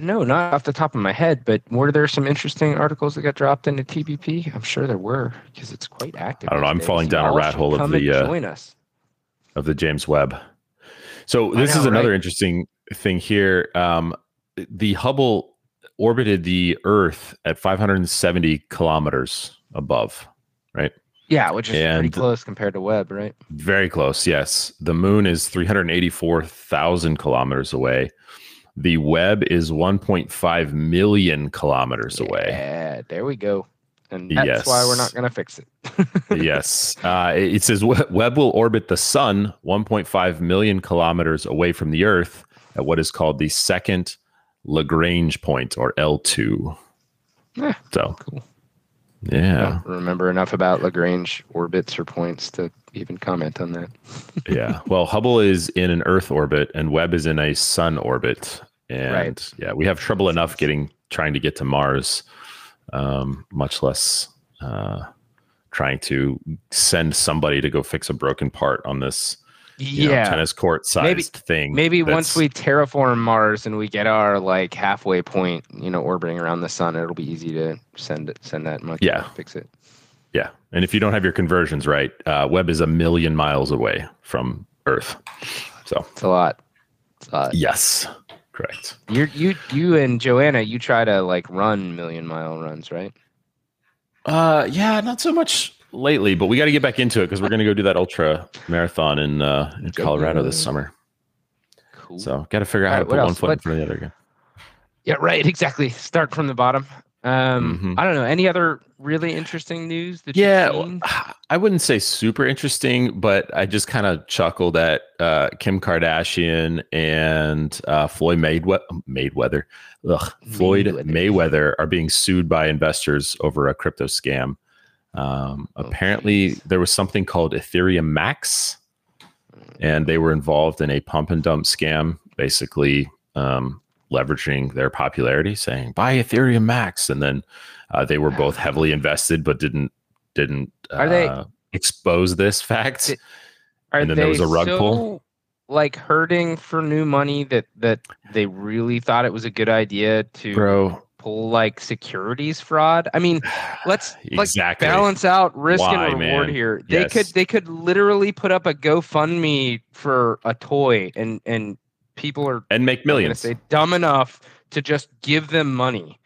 no, not off the top of my head, but were there some interesting articles that got dropped into TBP? I'm sure there were because it's quite active. I don't know, I'm days. falling down a Y'all rat hole of the, and uh, join us. of the James Webb. So this is another right? interesting thing here. Um, the Hubble orbited the Earth at 570 kilometers above, right? Yeah, which is pretty close compared to Webb, right? Very close. Yes, the Moon is 384,000 kilometers away. The Webb is 1.5 million kilometers away. Yeah, there we go. And that's Yes. why we're not going to fix it. (laughs) yes. Uh, it says We- Webb will orbit the sun 1.5 million kilometers away from the Earth at what is called the second Lagrange point, or L2. Yeah, So, cool. I yeah. don't remember enough about Lagrange orbits or points to even comment on that. (laughs) yeah. Well, Hubble is in an Earth orbit and Webb is in a sun orbit. And Right. yeah, we have trouble enough getting trying to get to Mars, um, much less uh, trying to send somebody to go fix a broken part on this you know, tennis court sized Maybe- thing. Maybe once we terraform Mars and we get our like halfway point, you know, orbiting around the sun, it'll be easy to send it, send that monkey Yeah. to fix it. Yeah. And if you don't have your conversions right, uh, Webb is a million miles away from Earth. So, It's a lot. It's a lot. yes, correct. You you you and Joanna, you try to like run million mile runs, right? Uh, yeah, not so much lately, but we got to get back into it because we're going to go do that ultra marathon in uh, in Colorado this summer. Cool. So, got to figure out how to put one else? foot in front of the other again. yeah, right. (laughs) Exactly. Start from the bottom. Um, Mhm. I don't know. Any other really interesting news that Yeah, you've well, seen? (sighs) I wouldn't say super interesting, but I just kind of chuckled at uh, Kim Kardashian and uh, Floyd Maywe- Mayweather. Ugh, Floyd Mayweather. Mayweather are being sued by investors over a crypto scam. Um, Oh, apparently, geez. there was something called Ethereum Max, and they were involved in a pump and dump scam, basically um, leveraging their popularity, saying "buy Ethereum Max," and then uh, they were both heavily invested, but didn't didn't uh, they- expose this fact. Are and then there was a rug so, pull? Like hurting for new money that that they really thought it was a good idea to Bro, pull like securities fraud. I mean, let's (sighs) like balance out risk Why, and reward man? here. They could they could literally put up a GoFundMe for a toy and and people are and make millions. say dumb enough to just give them money.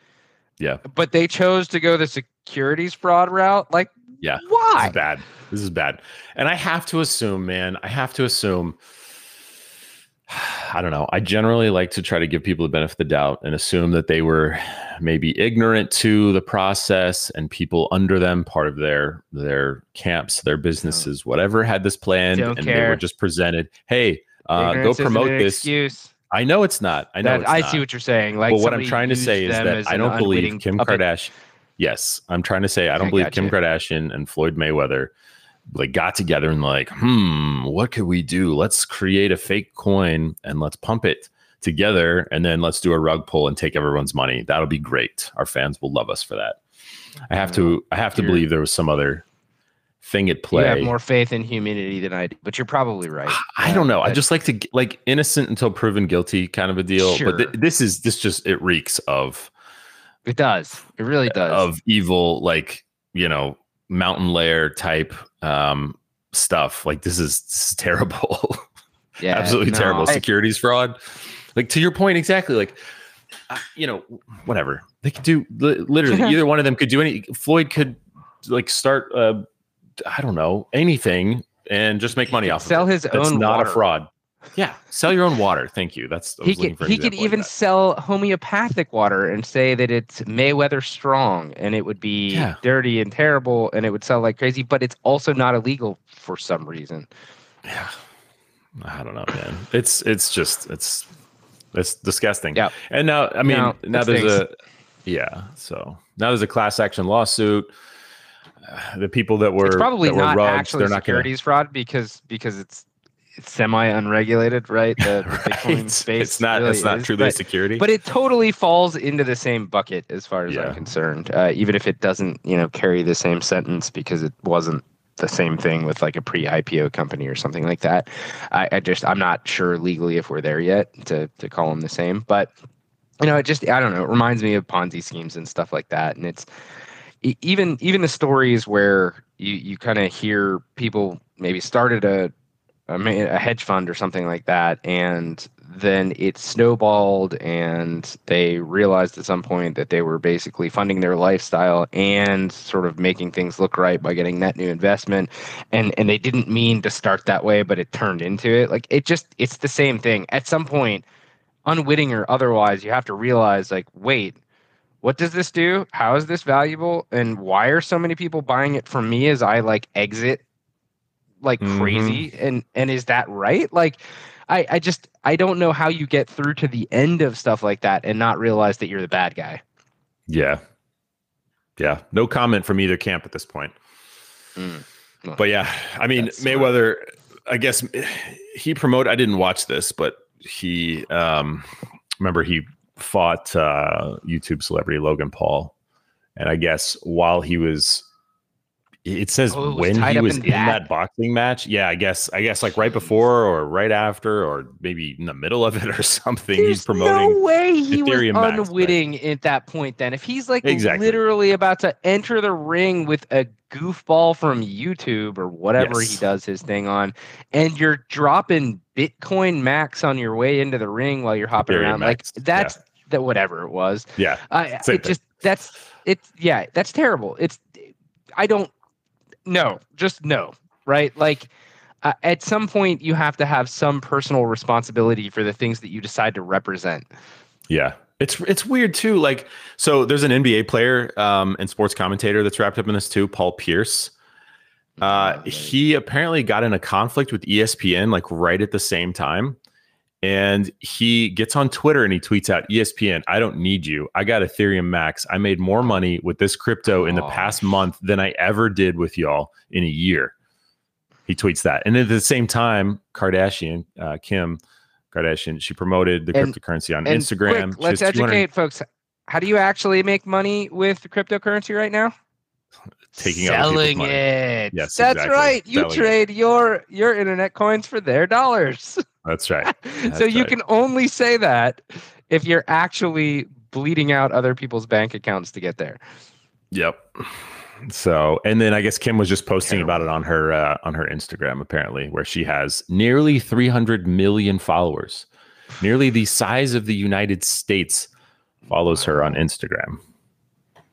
Yeah. But they chose to go the securities fraud route. Like Yeah. This why? is bad. This is bad. And I have to assume, man, I have to assume. (sighs) I don't know. I generally like to try to give people the benefit of the doubt and assume that they were maybe ignorant to the process and people under them, part of their their camps, their businesses, whatever, had this planned, Don't and they were just presented. Hey, uh, go promote this. Excuse. I know it's not. I know it's I not. see what you're saying. Like, but what I'm trying to say is that I don't believe Kim puppet. Kardashian. Yes, I'm trying to say I don't I believe Kim you. Kardashian and Floyd Mayweather like got together and like, hmm, what could we do? Let's create a fake coin and let's pump it together, and then let's do a rug pull and take everyone's money. That'll be great. Our fans will love us for that. I have to. I have to You're- believe there was some other thing at play. You have more faith in humanity than I do, but you're probably right. I don't know. I just like to like innocent until proven guilty kind of a deal. But th- Sure. this is this just it reeks of it does. It really does. of evil, like you know, mountain layer type um stuff. Like this is, this is terrible, (laughs) yeah, absolutely no, terrible. I- Securities fraud. Like to your point, exactly. Like uh, you know, whatever they could do. Li- literally, (laughs) either one of them could do any. Floyd could like start. I don't know anything and just make money off. sell of it. Sell his That's own not water. a fraud. Yeah, sell your own water. Thank you. That's I He was looking could for an he could example like even that. sell homeopathic water and say that it's Mayweather strong and it would be Yeah. dirty and terrible and it would sell like crazy, but it's also not illegal for some reason. Yeah. I don't know, man. It's it's just it's it's disgusting. Yeah. And now I mean No, now there's a yeah. So now there's a class action lawsuit. (sighs) The people that were it's probably that were not rugs, actually they're not gonna securities fraud because because it's it's semi unregulated, right? The, (laughs) Bitcoin Right. space. It's not really it's not is, truly but- security. but it totally falls into the same bucket as far as Yeah. I'm concerned. Uh, even if it doesn't, you know, carry the same sentence because it wasn't the same thing with like a pre-IPO company or something like that. I, I just I'm not sure legally if we're there yet to to call them the same, but you know, it just I don't know. It reminds me of Ponzi schemes and stuff like that, and it's even even the stories where you you kind of hear people maybe started a a, a hedge fund or something like that, and then it snowballed, and they realized at some point that they were basically funding their lifestyle and sort of making things look right by getting that new investment, and and they didn't mean to start that way, but it turned into it. Like it just it's the same thing. At some point, unwitting or otherwise, you have to realize like, wait, what does this do? How is this valuable? And why are so many people buying it from me as I like exit like Mhm. crazy? And and is that right? Like I, I just I don't know how you get through to the end of stuff like that and not realize that you're the bad guy. Yeah. Yeah. No comment from either camp at this point. Mm. But yeah, I mean. Mayweather, I guess he promoted, I didn't watch this, but he, um, remember he fought uh, YouTube celebrity Logan Paul. And I guess while he was, it says Oh, it was when he was in in that? that boxing match. Yeah, I guess, I guess like right before or right after or maybe in the middle of it (laughs) or something. he's promoting. no way he Ethereum was unwitting at that point. Then, if he's like Exactly. literally about to enter the ring with a goofball from YouTube or whatever he does his thing on, and you're dropping Bitcoin Max on your way into the ring while you're hopping Ethereum around, Max, like that's that whatever it was. Yeah. Same it just that's it's yeah, that's terrible. It's I don't no, just no, right? Like uh, at some point you have to have some personal responsibility for the things that you decide to represent. Yeah. It's it's weird too. Like, so there's an NBA player um, and sports commentator that's wrapped up in this too, Paul Pierce. Uh, he apparently got in a conflict with ESPN like right at the same time. And he gets on Twitter and he tweets out, "E ESPN, I don't need you. I got Ethereum Max. I made more money with this crypto in the past month than I ever did with y'all in a year. He tweets that. And at the same time, Kardashian, uh, Kim Kardashian, she promoted the And- cryptocurrency on And Instagram. quick, let's She 200 educate folks. How do you actually make money with cryptocurrency right now? Taking other people's selling money. it. Yes, that's exactly. right. You Selling it. trade your your internet coins for their dollars. That's right. (laughs) so you right. can only say that if you're actually bleeding out other people's bank accounts to get there. Yep. So, and then I guess Kim was just posting Terrible. about it on her uh, on her Instagram apparently, where she has nearly 300 million followers, nearly the size of the United States, follows her on Instagram.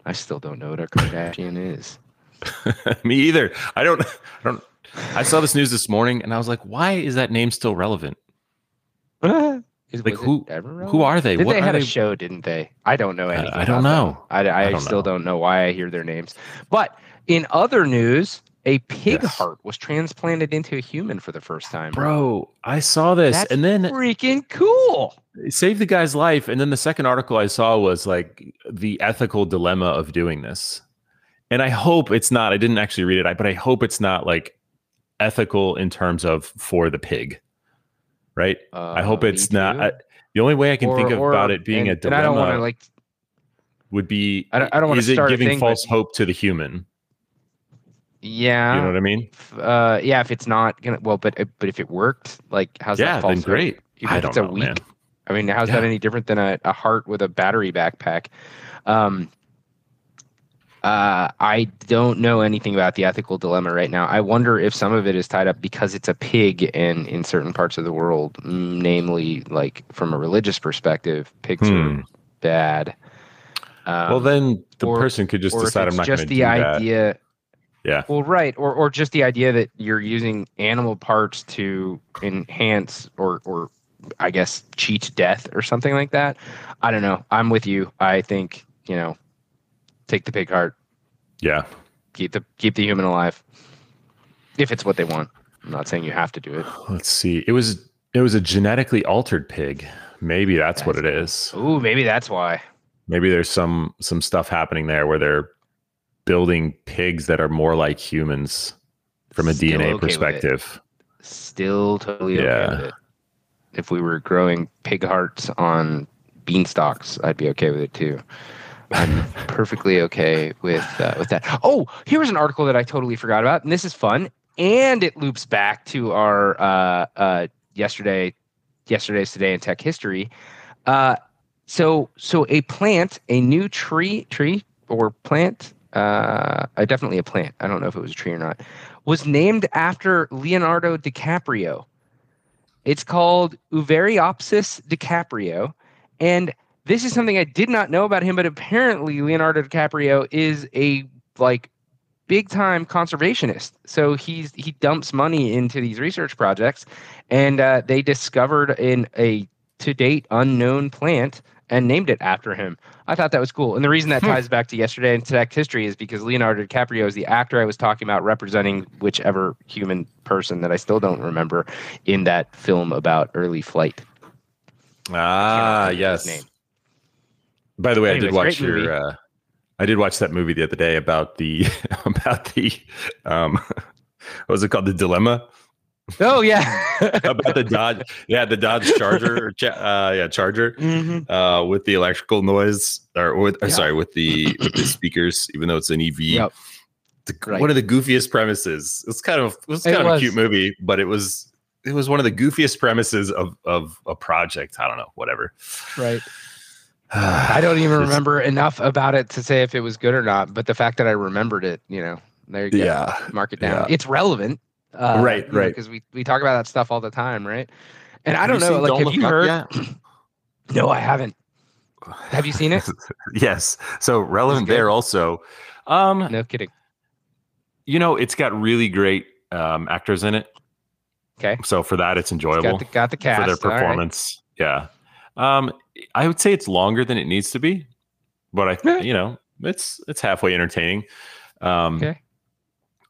I still don't know what a Kardashian is. (laughs) Me either. I don't. I don't. I saw this news this morning, and I was like, "Why is that name still relevant? Is- (laughs) Like, who- Who are they? Did what they had they? a show, didn't they? I don't know I- anything. I don't know. I, I, I don't still know. don't know why I hear their names. But in other news, a pig Yes. heart was transplanted into a human for the first time. Bro, I saw this, That's and then freaking cool. it saved the guy's life. And then the second article I saw was like the ethical dilemma of doing this. And I hope it's not. I didn't actually read it, but I hope it's not like ethical in terms of for the pig, right? I hope Uh, it's not. I, the only way I can think Or- of or- about it being and, a and I don't want to dilemma like. would be I don't- I don't is it start giving thing, but- false hope to the human? Yeah. You know what I mean? uh, yeah. If it's not gonna, well, but uh, but if it worked, like, how's yeah, that false then hope? great. Even I don't it's a know, weak man. I mean, how's that any different than a, a heart with a battery backpack? Um, uh, I don't know anything about the ethical dilemma right now. I wonder if some of it is tied up because it's a pig, and in certain parts of the world, namely, like from a religious perspective, pigs Hmm. are bad. Um, well, then the or- person could just decide I'm not going just to the do that. idea. Yeah. Well, right, or or just the idea that you're using animal parts to enhance or or I guess cheat death or something like that. I don't know. I'm with you. I think you know, take the pig heart, Yeah. keep the keep the human alive, if it's what they want. I'm not saying you have to do it. Let's see. It was it was a genetically altered pig. Maybe that's, what it is. Ooh, maybe that's why. Maybe there's some some stuff happening there where they're building pigs that are more like humans from a Still DNA okay perspective. Still totally okay Yeah. with it. If we were growing pig hearts on beanstalks, I'd be okay with it too. I'm perfectly okay with uh, with that. Oh, here was an article that I totally forgot about, and this is fun, and it loops back to our uh, uh, yesterday, yesterday's today in tech history. Uh, so, so a plant, a new tree, tree or plant, uh, uh, definitely a plant. I don't know if it was a tree or not. Was named after Leonardo DiCaprio. It's called Uvariopsis DiCaprio, and this is something I did not know about him, but apparently Leonardo DiCaprio is a like big time conservationist. So he's he dumps money into these research projects, and uh, they discovered in a to date unknown plant and named it after him. I thought that was cool. And the reason that Hmm. ties back to yesterday and tech history is because Leonardo DiCaprio is the actor I was talking about representing whichever human person that I still don't remember in that film about early flight. Ah, yes. By the way, I did watch your. Uh, I did watch that movie the other day about the (laughs) about the um, (laughs) what was it called? The dilemma Oh yeah. (laughs) about the Dodge. Yeah, the Dodge Charger. uh, yeah, Charger. Mhm. Uh, with the electrical noise, or with Yeah. sorry, with the with the speakers, even though it's an EV. Yep. The- Right. One of the goofiest premises. It's kind of it was It kind of was. a cute movie, but it was it was one of the goofiest premises of of a project. I don't know, whatever. Right. I don't even remember enough about it to say if it was good or not, but the fact that I remembered it, you know, there you go. Yeah, Mark it down. yeah. It's relevant. Uh, Right, right. Because we, we talk about that stuff all the time, right? And I don't you know, like, Don't have you Up heard? (clears throat) No, I haven't. Have you seen it? (laughs) yes. So relevant there also. Um, No kidding. you know, it's got really great um actors in it. Okay. So for that, it's enjoyable Got the, got the cast. for their all right. performance. Yeah. Um, I would say it's longer than it needs to be, but I, you know, it's it's halfway entertaining. Um, Okay.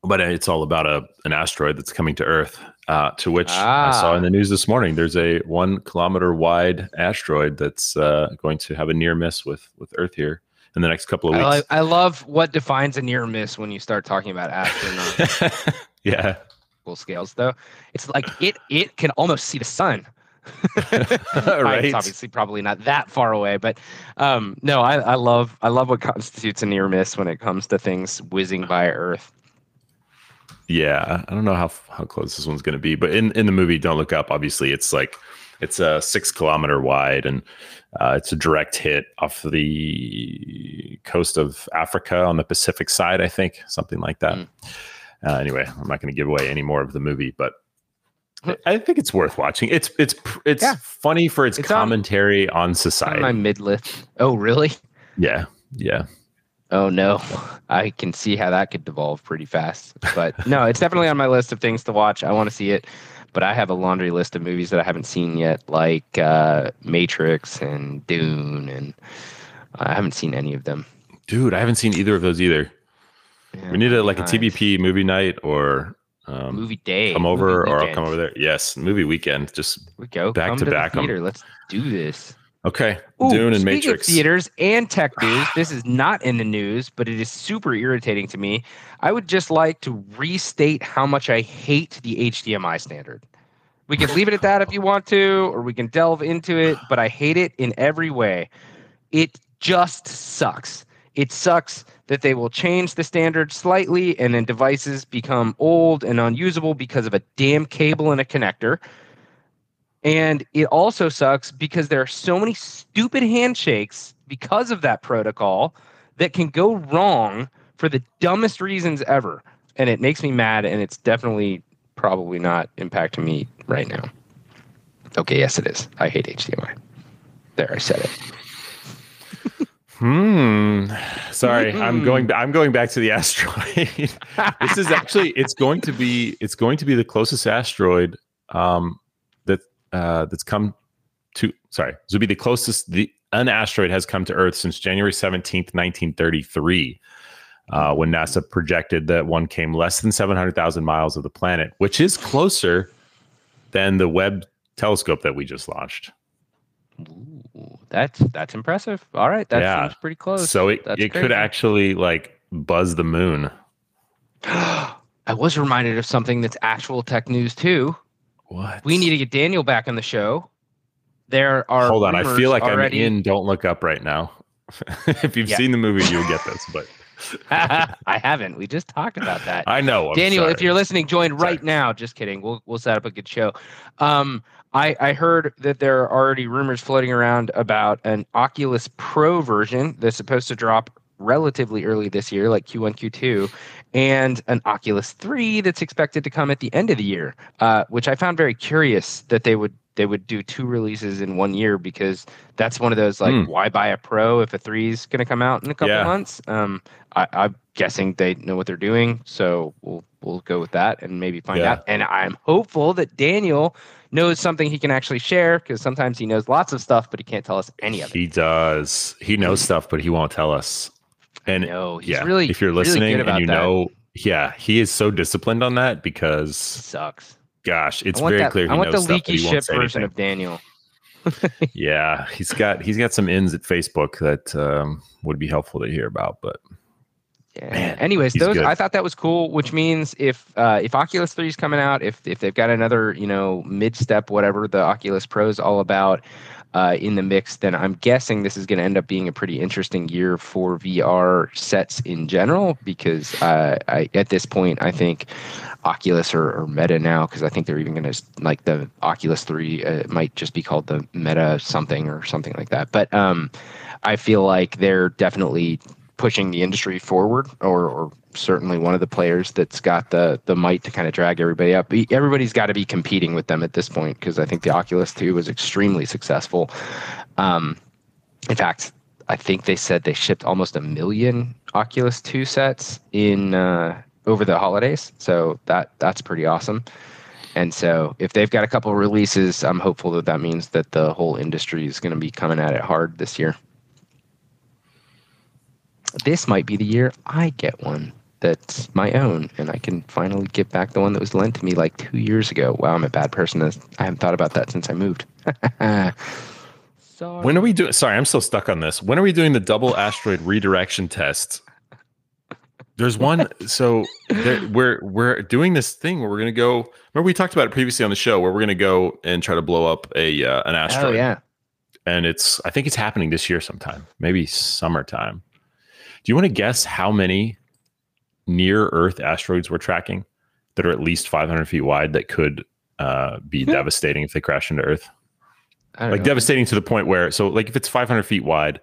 But it's all about a an asteroid that's coming to Earth. Uh, to which I saw Ah. in the news this morning. There's a one kilometer wide asteroid that's uh, going to have a near miss with with Earth here in the next couple of I, weeks. like, I love what defines a near miss when you start talking about astronomical (laughs) yeah. Full scales, though. It's like it it can almost see the sun. (laughs) Right. It's obviously probably not that far away, but um, no, I, I love I love what constitutes a near miss when it comes to things whizzing by Earth. Yeah, I don't know how how close this one's going to be, but in in the movie, don't look up. Obviously, it's like it's a six kilometer wide, and uh, it's a direct hit off the coast of Africa on the Pacific side, I think, something like that. Mm. Uh, anyway, I'm not going to give away any more of the movie, but I- think it's worth watching. It's it's it's Yeah. funny for its, It's on- commentary on On society. my mid list. Oh, really? yeah, yeah. Oh no, I can see how that could devolve pretty fast. But (laughs) no, it's definitely on my list of things to watch. I want to see it, but I have a laundry list of movies that I haven't seen yet, like uh, Matrix and Dune, and I haven't seen any of them. Dude, I haven't seen either of those either. Yeah, We need a like a nice. TBP movie night or um, movie day. come over movie or I'll come over there. Yes, movie weekend. Just we go. back come to to, back the 'em. theater. Let's do this. okay. Ooh, Dune and Matrix. Of theaters and tech news. (sighs) This is not in the news, but it is super irritating to me. I would just like to restate how much I hate the HDMI standard. We can leave it at that if you want to, or we can delve into it, but I hate it in every way. It just sucks. It sucks that they will change the standard slightly and then devices become old and unusable because of a damn cable and a connector. And it also sucks because there are so many stupid handshakes because of that protocol that can go wrong for the dumbest reasons ever. And it makes me mad, and it's definitely probably not impacting me right now. Okay, yes, it is. I hate HDMI. There, I said it. Hmm. Sorry, I'm going. I'm going back to the (laughs) asteroid. this is actually. It's going to be. It's going to be the closest asteroid um, that uh, that's come to. Sorry, this would be the closest the an asteroid has come to Earth since January 17th, 1933. Uh, when NASA projected that one came less than 700,000 miles of the planet, which is closer than the Webb telescope that we just launched. Ooh, that's that's impressive. All right, that Yeah. seems pretty close. So it, That's it could actually like buzz the moon. (gasps) I was reminded of something that's actual tech news too. What? We need to get Daniel back on the show. There are Hold on. I feel like already. I'm in Don't Look Up right now. (laughs) if you've Yeah. seen the movie, (laughs) you'll get this. But (laughs) I haven't. We just talked about that. I know. I'm Daniel, if you're listening, join Sorry. right now. Just kidding. We'll we'll set up a good show. Um, I I heard that there are already rumors floating around about an Oculus Pro version that's supposed to drop relatively early this year, like Q1, Q2, and an Oculus 3 that's expected to come at the end of the year, uh, which I found very curious that they would they would do two releases in one year because that's one of those like Hmm. why buy a pro if a three is going to come out in a couple Yeah. months. Um, I, I'm guessing they know what they're doing, so we'll we'll go with that and maybe find Yeah. out. And I'm hopeful that Daniel knows something he can actually share because sometimes he knows lots of stuff, but he can't tell us any of it. He does. He knows stuff, but he won't tell us. And No, he's yeah, really if you're listening about and you that. know, yeah, he is so disciplined on that because, sucks. gosh, it's very that, clear. He I want the knows stuff, but leaky ship version anything. of Daniel. Yeah, he's got he's got some ins at Facebook that um, would be helpful to hear about. But Yeah. Man, Anyways, those good. I thought that was cool, which means if uh, if Oculus 3 is coming out, if if they've got another, you know, mid step, whatever the Oculus Pro is all about uh, in the mix, then I'm guessing this is going to end up being a pretty interesting year for VR sets in general. Because uh, I, at this point, I think Oculus or, or Meta now, because I think they're even going to like the Oculus 3 uh, might just be called the Meta something or something like that. But um, I feel like they're definitely pushing the industry forward, or, or certainly one of the players that's got the the might to kind of drag everybody up. Everybody's got to be competing with them at this point because I think the Oculus 2 was extremely successful. Um, in fact, I think they said they shipped almost a million Oculus 2 sets in uh, over the holidays, so that that's pretty awesome. And so, if they've got a couple releases, I'm hopeful that that means that the whole industry is going to be coming at it hard this year. This might be the year I get one that's my own, and I can finally get back the one that was lent to me like two years ago. Wow, I'm a bad person. I haven't thought about that since I moved. Sorry. (laughs) when are we doing? Sorry, I'm still stuck on this. When are we doing the double asteroid redirection test? There's one. (laughs) So there, we're we're doing this thing where we're gonna go. Remember we talked about it previously on the show where we're gonna go and try to blow up a uh, an asteroid. Oh yeah. and it's I think it's happening this year sometime, maybe summertime. Do you want to guess how many near Earth asteroids we're tracking that are at least 500 feet wide that could uh, be devastating if they crash into Earth? I don't Like know. devastating to the point where, so like if it's 500 feet wide,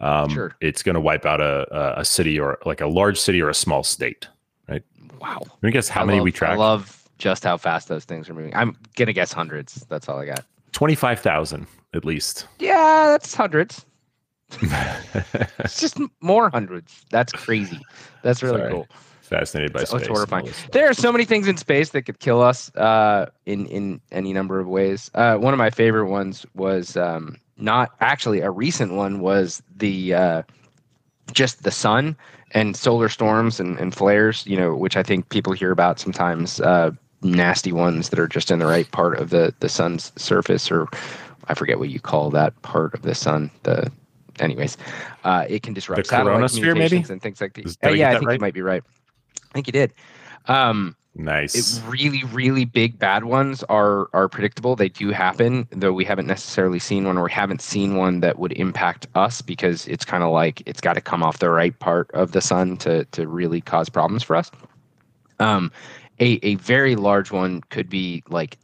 um, Sure. it's going to wipe out a, a a city or like a large city or a small state. Right? Wow. Let me guess how I many love- we I track. love just how fast those things are moving. I'm gonna guess hundreds. That's all I got. 25,000 at least. Yeah, that's hundreds. It's just more hundreds. That's crazy. That's really Sorry. cool. Fascinated by It's- it's space. and horrifying. all this stuff. There are so many things in space that could kill us uh, in in any number of ways. Uh, one of my favorite ones was um, not actually a recent one was the uh, just the sun and solar storms and, and flares. You know, which I think people hear about sometimes. Uh, nasty ones that are just in the right part of the the sun's surface, or I forget what you call that part of the sun. The anyways, uh, it can disrupt The satellite chromosphere, maybe? and things like that. Is- did I Uh, yeah, I think right? you might be right. I think you did. Um, Nice. it really, really big bad ones are are predictable. They do happen, though we haven't necessarily seen one, or we haven't seen one that would impact us because it's kind of like it's got to come off the right part of the sun to to really cause problems for us. Um, a a very large one could be like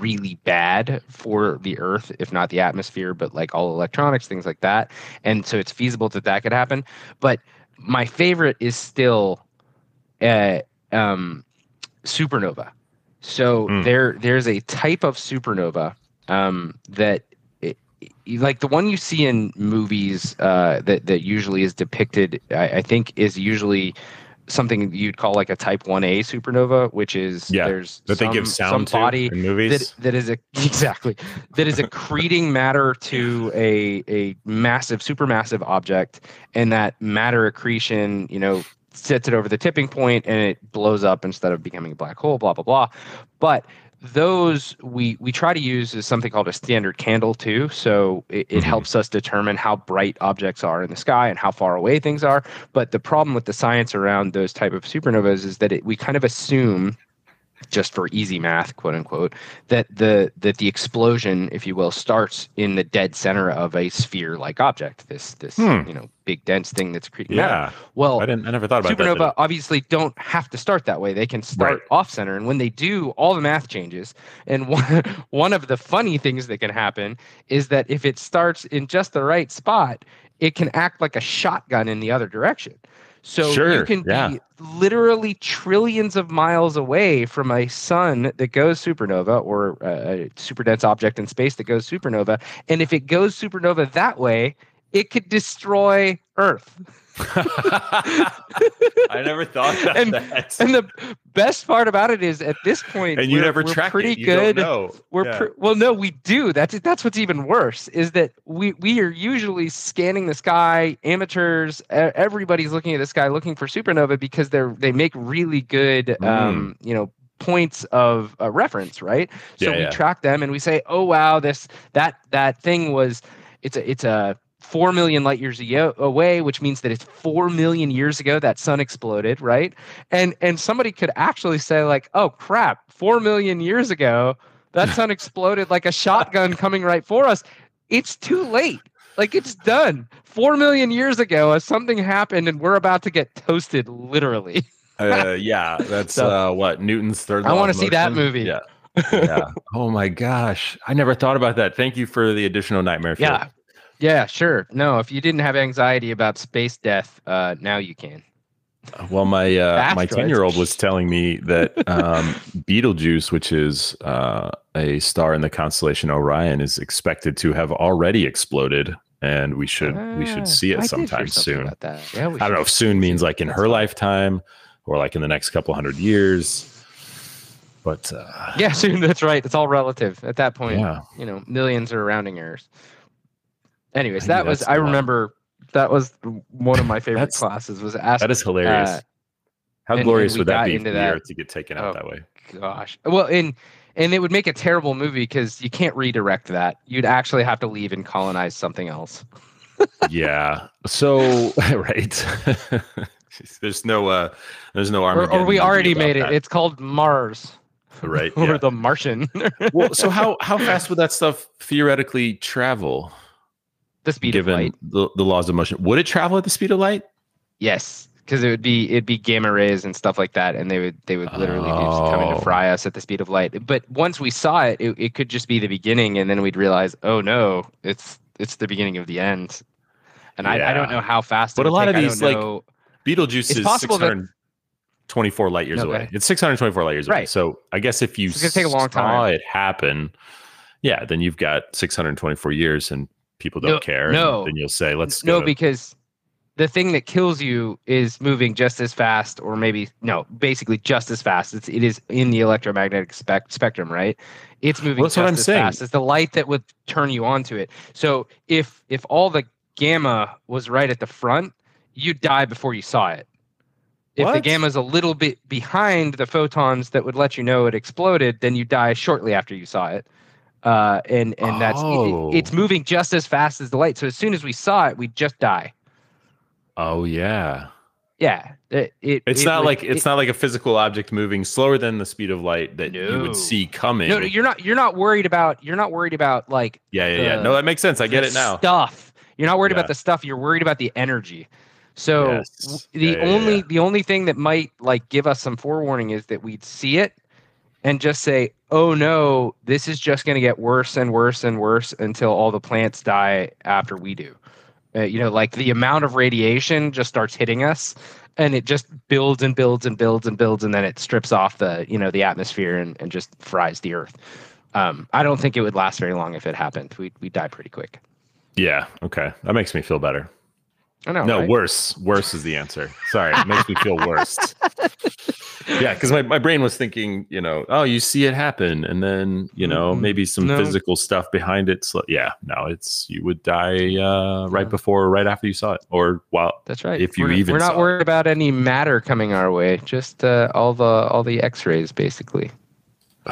really bad for the earth if not the atmosphere but like all electronics things like that and so it's feasible that that could happen but my favorite is still uh, um, supernova. So Mm. there there's a type of supernova um, that it, like the one you see in movies uh, that that usually is depicted. I, I think is usually something you'd call like a type 1a supernova which is Yeah, there's that they give some- sound some body to in movies. that that is a (laughs) exactly that is accreting matter to a a massive supermassive object and that matter accretion you know sets it over the tipping point and it blows up instead of becoming a black hole blah blah blah but those we we try to use is something called a standard candle too so it, it Mhm. helps us determine how bright objects are in the sky and how far away things are but the problem with the science around those type of supernovas is that it, we kind of assume just for easy math quote unquote that the that the explosion if you will starts in the dead center of a sphere like object this this Hmm. you know big dense thing that's accreting matter yeah, well I didn't. I never thought about supernova that. obviously don't have to start that way they can start Right. off center and when they do all the math changes and (laughs) one, one of the funny things that can happen is that if it starts in just the right spot it can act like a shotgun in the other direction So you can yeah. be literally trillions of miles away from a sun that goes supernova or a super dense object in space that goes supernova. And if it goes supernova that way, it could destroy Earth. (laughs) (laughs) I never thought about And- that. And the best part about it is at this point, And you we're, never track pretty it. You good. Don't know. We're Yeah. pre- well, no, we do. That's that's what's even worse is that we we are usually scanning the sky. Amateurs, everybody's looking at the sky looking for supernova because they're they make really good, Mm. um, you know, points of uh, reference, right? So Yeah, we yeah. track them and we say, oh wow, this that that thing was, it's a it's a four million light years away, which means that it's four million years ago that sun exploded, right? And and somebody could actually say like, oh crap, four million years ago that sun (laughs) exploded like a shotgun coming right for us. It's too late. Like it's done. Four million years ago, something happened, and we're about to get toasted, literally. Uh, yeah, that's (laughs) So- uh, what Newton's third. I wanna see that movie. Yeah, (laughs) yeah. oh my gosh, I never thought about that. Thank you for the additional nightmare. Yeah. Yeah, sure. No, if you didn't have anxiety about space death, uh, now you can. Well, my uh, my ten year old was telling me that um, (laughs) Betelgeuse, which is uh, a star in the constellation Orion, is expected to have already exploded, and we should we Ah, should see it here sometime soon. Yeah, I don't know if soon means like in her lifetime or like in the next couple hundred years. But uh, Yeah, (laughs) soon. That's right. It's all relative at that point. yeah, You know, millions are rounding errors. Anyways, I that was I I a lot. remember that was one of my (laughs) favorite classes. Was asked. that is hilarious. uh, How and- and glorious would that be into for the that. Earth to get taken out Oh. that way? gosh. Well, and and it would make a terrible movie because you can't redirect that. You'd actually have to leave and colonize something else. (laughs) yeah. So (laughs) right. there's no uh there's no Or, Armageddon or we already about made it. that, It's called Mars right. or yeah. the Martian. well, so how how fast would that stuff theoretically travel the speed given of light. the, the laws of motion? Would it travel at the speed of light? Yes, because it would be it'd be gamma rays and stuff like that, and they would they would literally be just coming Oh. to fry oh. us at the speed of light. But once we saw it, it, it could just be the beginning, and then we'd realize, oh no, it's it's the beginning of the end. And I, I don't know how fast. But a lot take. of these, like, know- Betelgeuse It's is possible that- 624 light years go away. It's 624 light years away. So I guess if you It's gonna take a long saw time. it happen, yeah, then you've got 624 years and people don't No, care. no. And then you'll say, let's no, to- because the thing that kills you is moving just as fast, or maybe no, basically just as fast. It's it is in the electromagnetic spec- spectrum, right? It's moving Well, that's just what I'm as saying. fast. It's the light that would turn you onto it. So if if all the gamma was right at the front, you'd die before you saw it. If the gamma is a little bit behind the photons that would let you know it exploded, then you die shortly after you saw it. Uh, and and that's it- Oh. it's moving just as fast as the light. So as soon as we saw it, we'd just die. oh, yeah. Yeah, it, it It's it not would- like it's not like a physical object moving slower than the speed of light that you would see coming. No, no, you're not. You're not worried about. You're not worried about like yeah, yeah, yeah. No, that makes sense. I get it now. Stuff. You're not worried Yeah. about the stuff. You're worried about the energy. So Yes. the Yeah, yeah, only yeah. the only thing that might like give us some forewarning is that we'd see it and just say, "Oh no, this is just going to get worse and worse and worse until all the plants die after we do." Uh, you know, like the amount of radiation just starts hitting us, and it just builds and builds and builds and builds, and then it strips off the you know the atmosphere and, and just fries the earth. Um, I don't think it would last very long if it happened. We we die pretty quick. Yeah. Okay. That makes me feel better. I know. no, right? worse. Worse is the answer. Sorry, it makes me feel worse. (laughs) yeah, because my, my brain was thinking, you know, oh, you see it happen, and then you know Mm-mm. maybe some No. physical stuff behind it. So, yeah, no, it's you would die uh, right before or right after you saw it, or while That's right. if you we're, even we're not saw it. worried about any matter coming our way. Just uh, all the all the X-rays, basically. (sighs)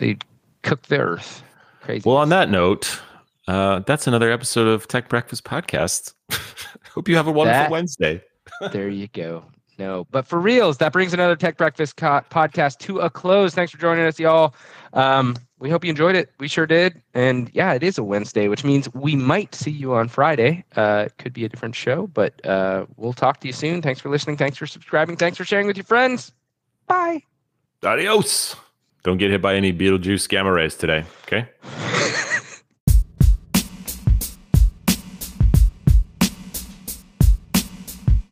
They cook the Earth. Crazy. Well, on that note, uh, that's another episode of Tech Breakfast Podcast. (laughs) Hope you have a wonderful That- Wednesday. (laughs) there you go. No, but for reals, that brings another Tech Breakfast co- podcast to a close. Thanks for joining us, y'all. Um, we hope you enjoyed it. We sure did. And yeah, it is a Wednesday, which means we might see you on Friday. Uh, it could be a different show, but uh, we'll talk to you soon. Thanks for listening. Thanks for subscribing. Thanks for sharing with your friends. Bye. Adios. Don't get hit by any Beetlejuice gamma rays today. Okay.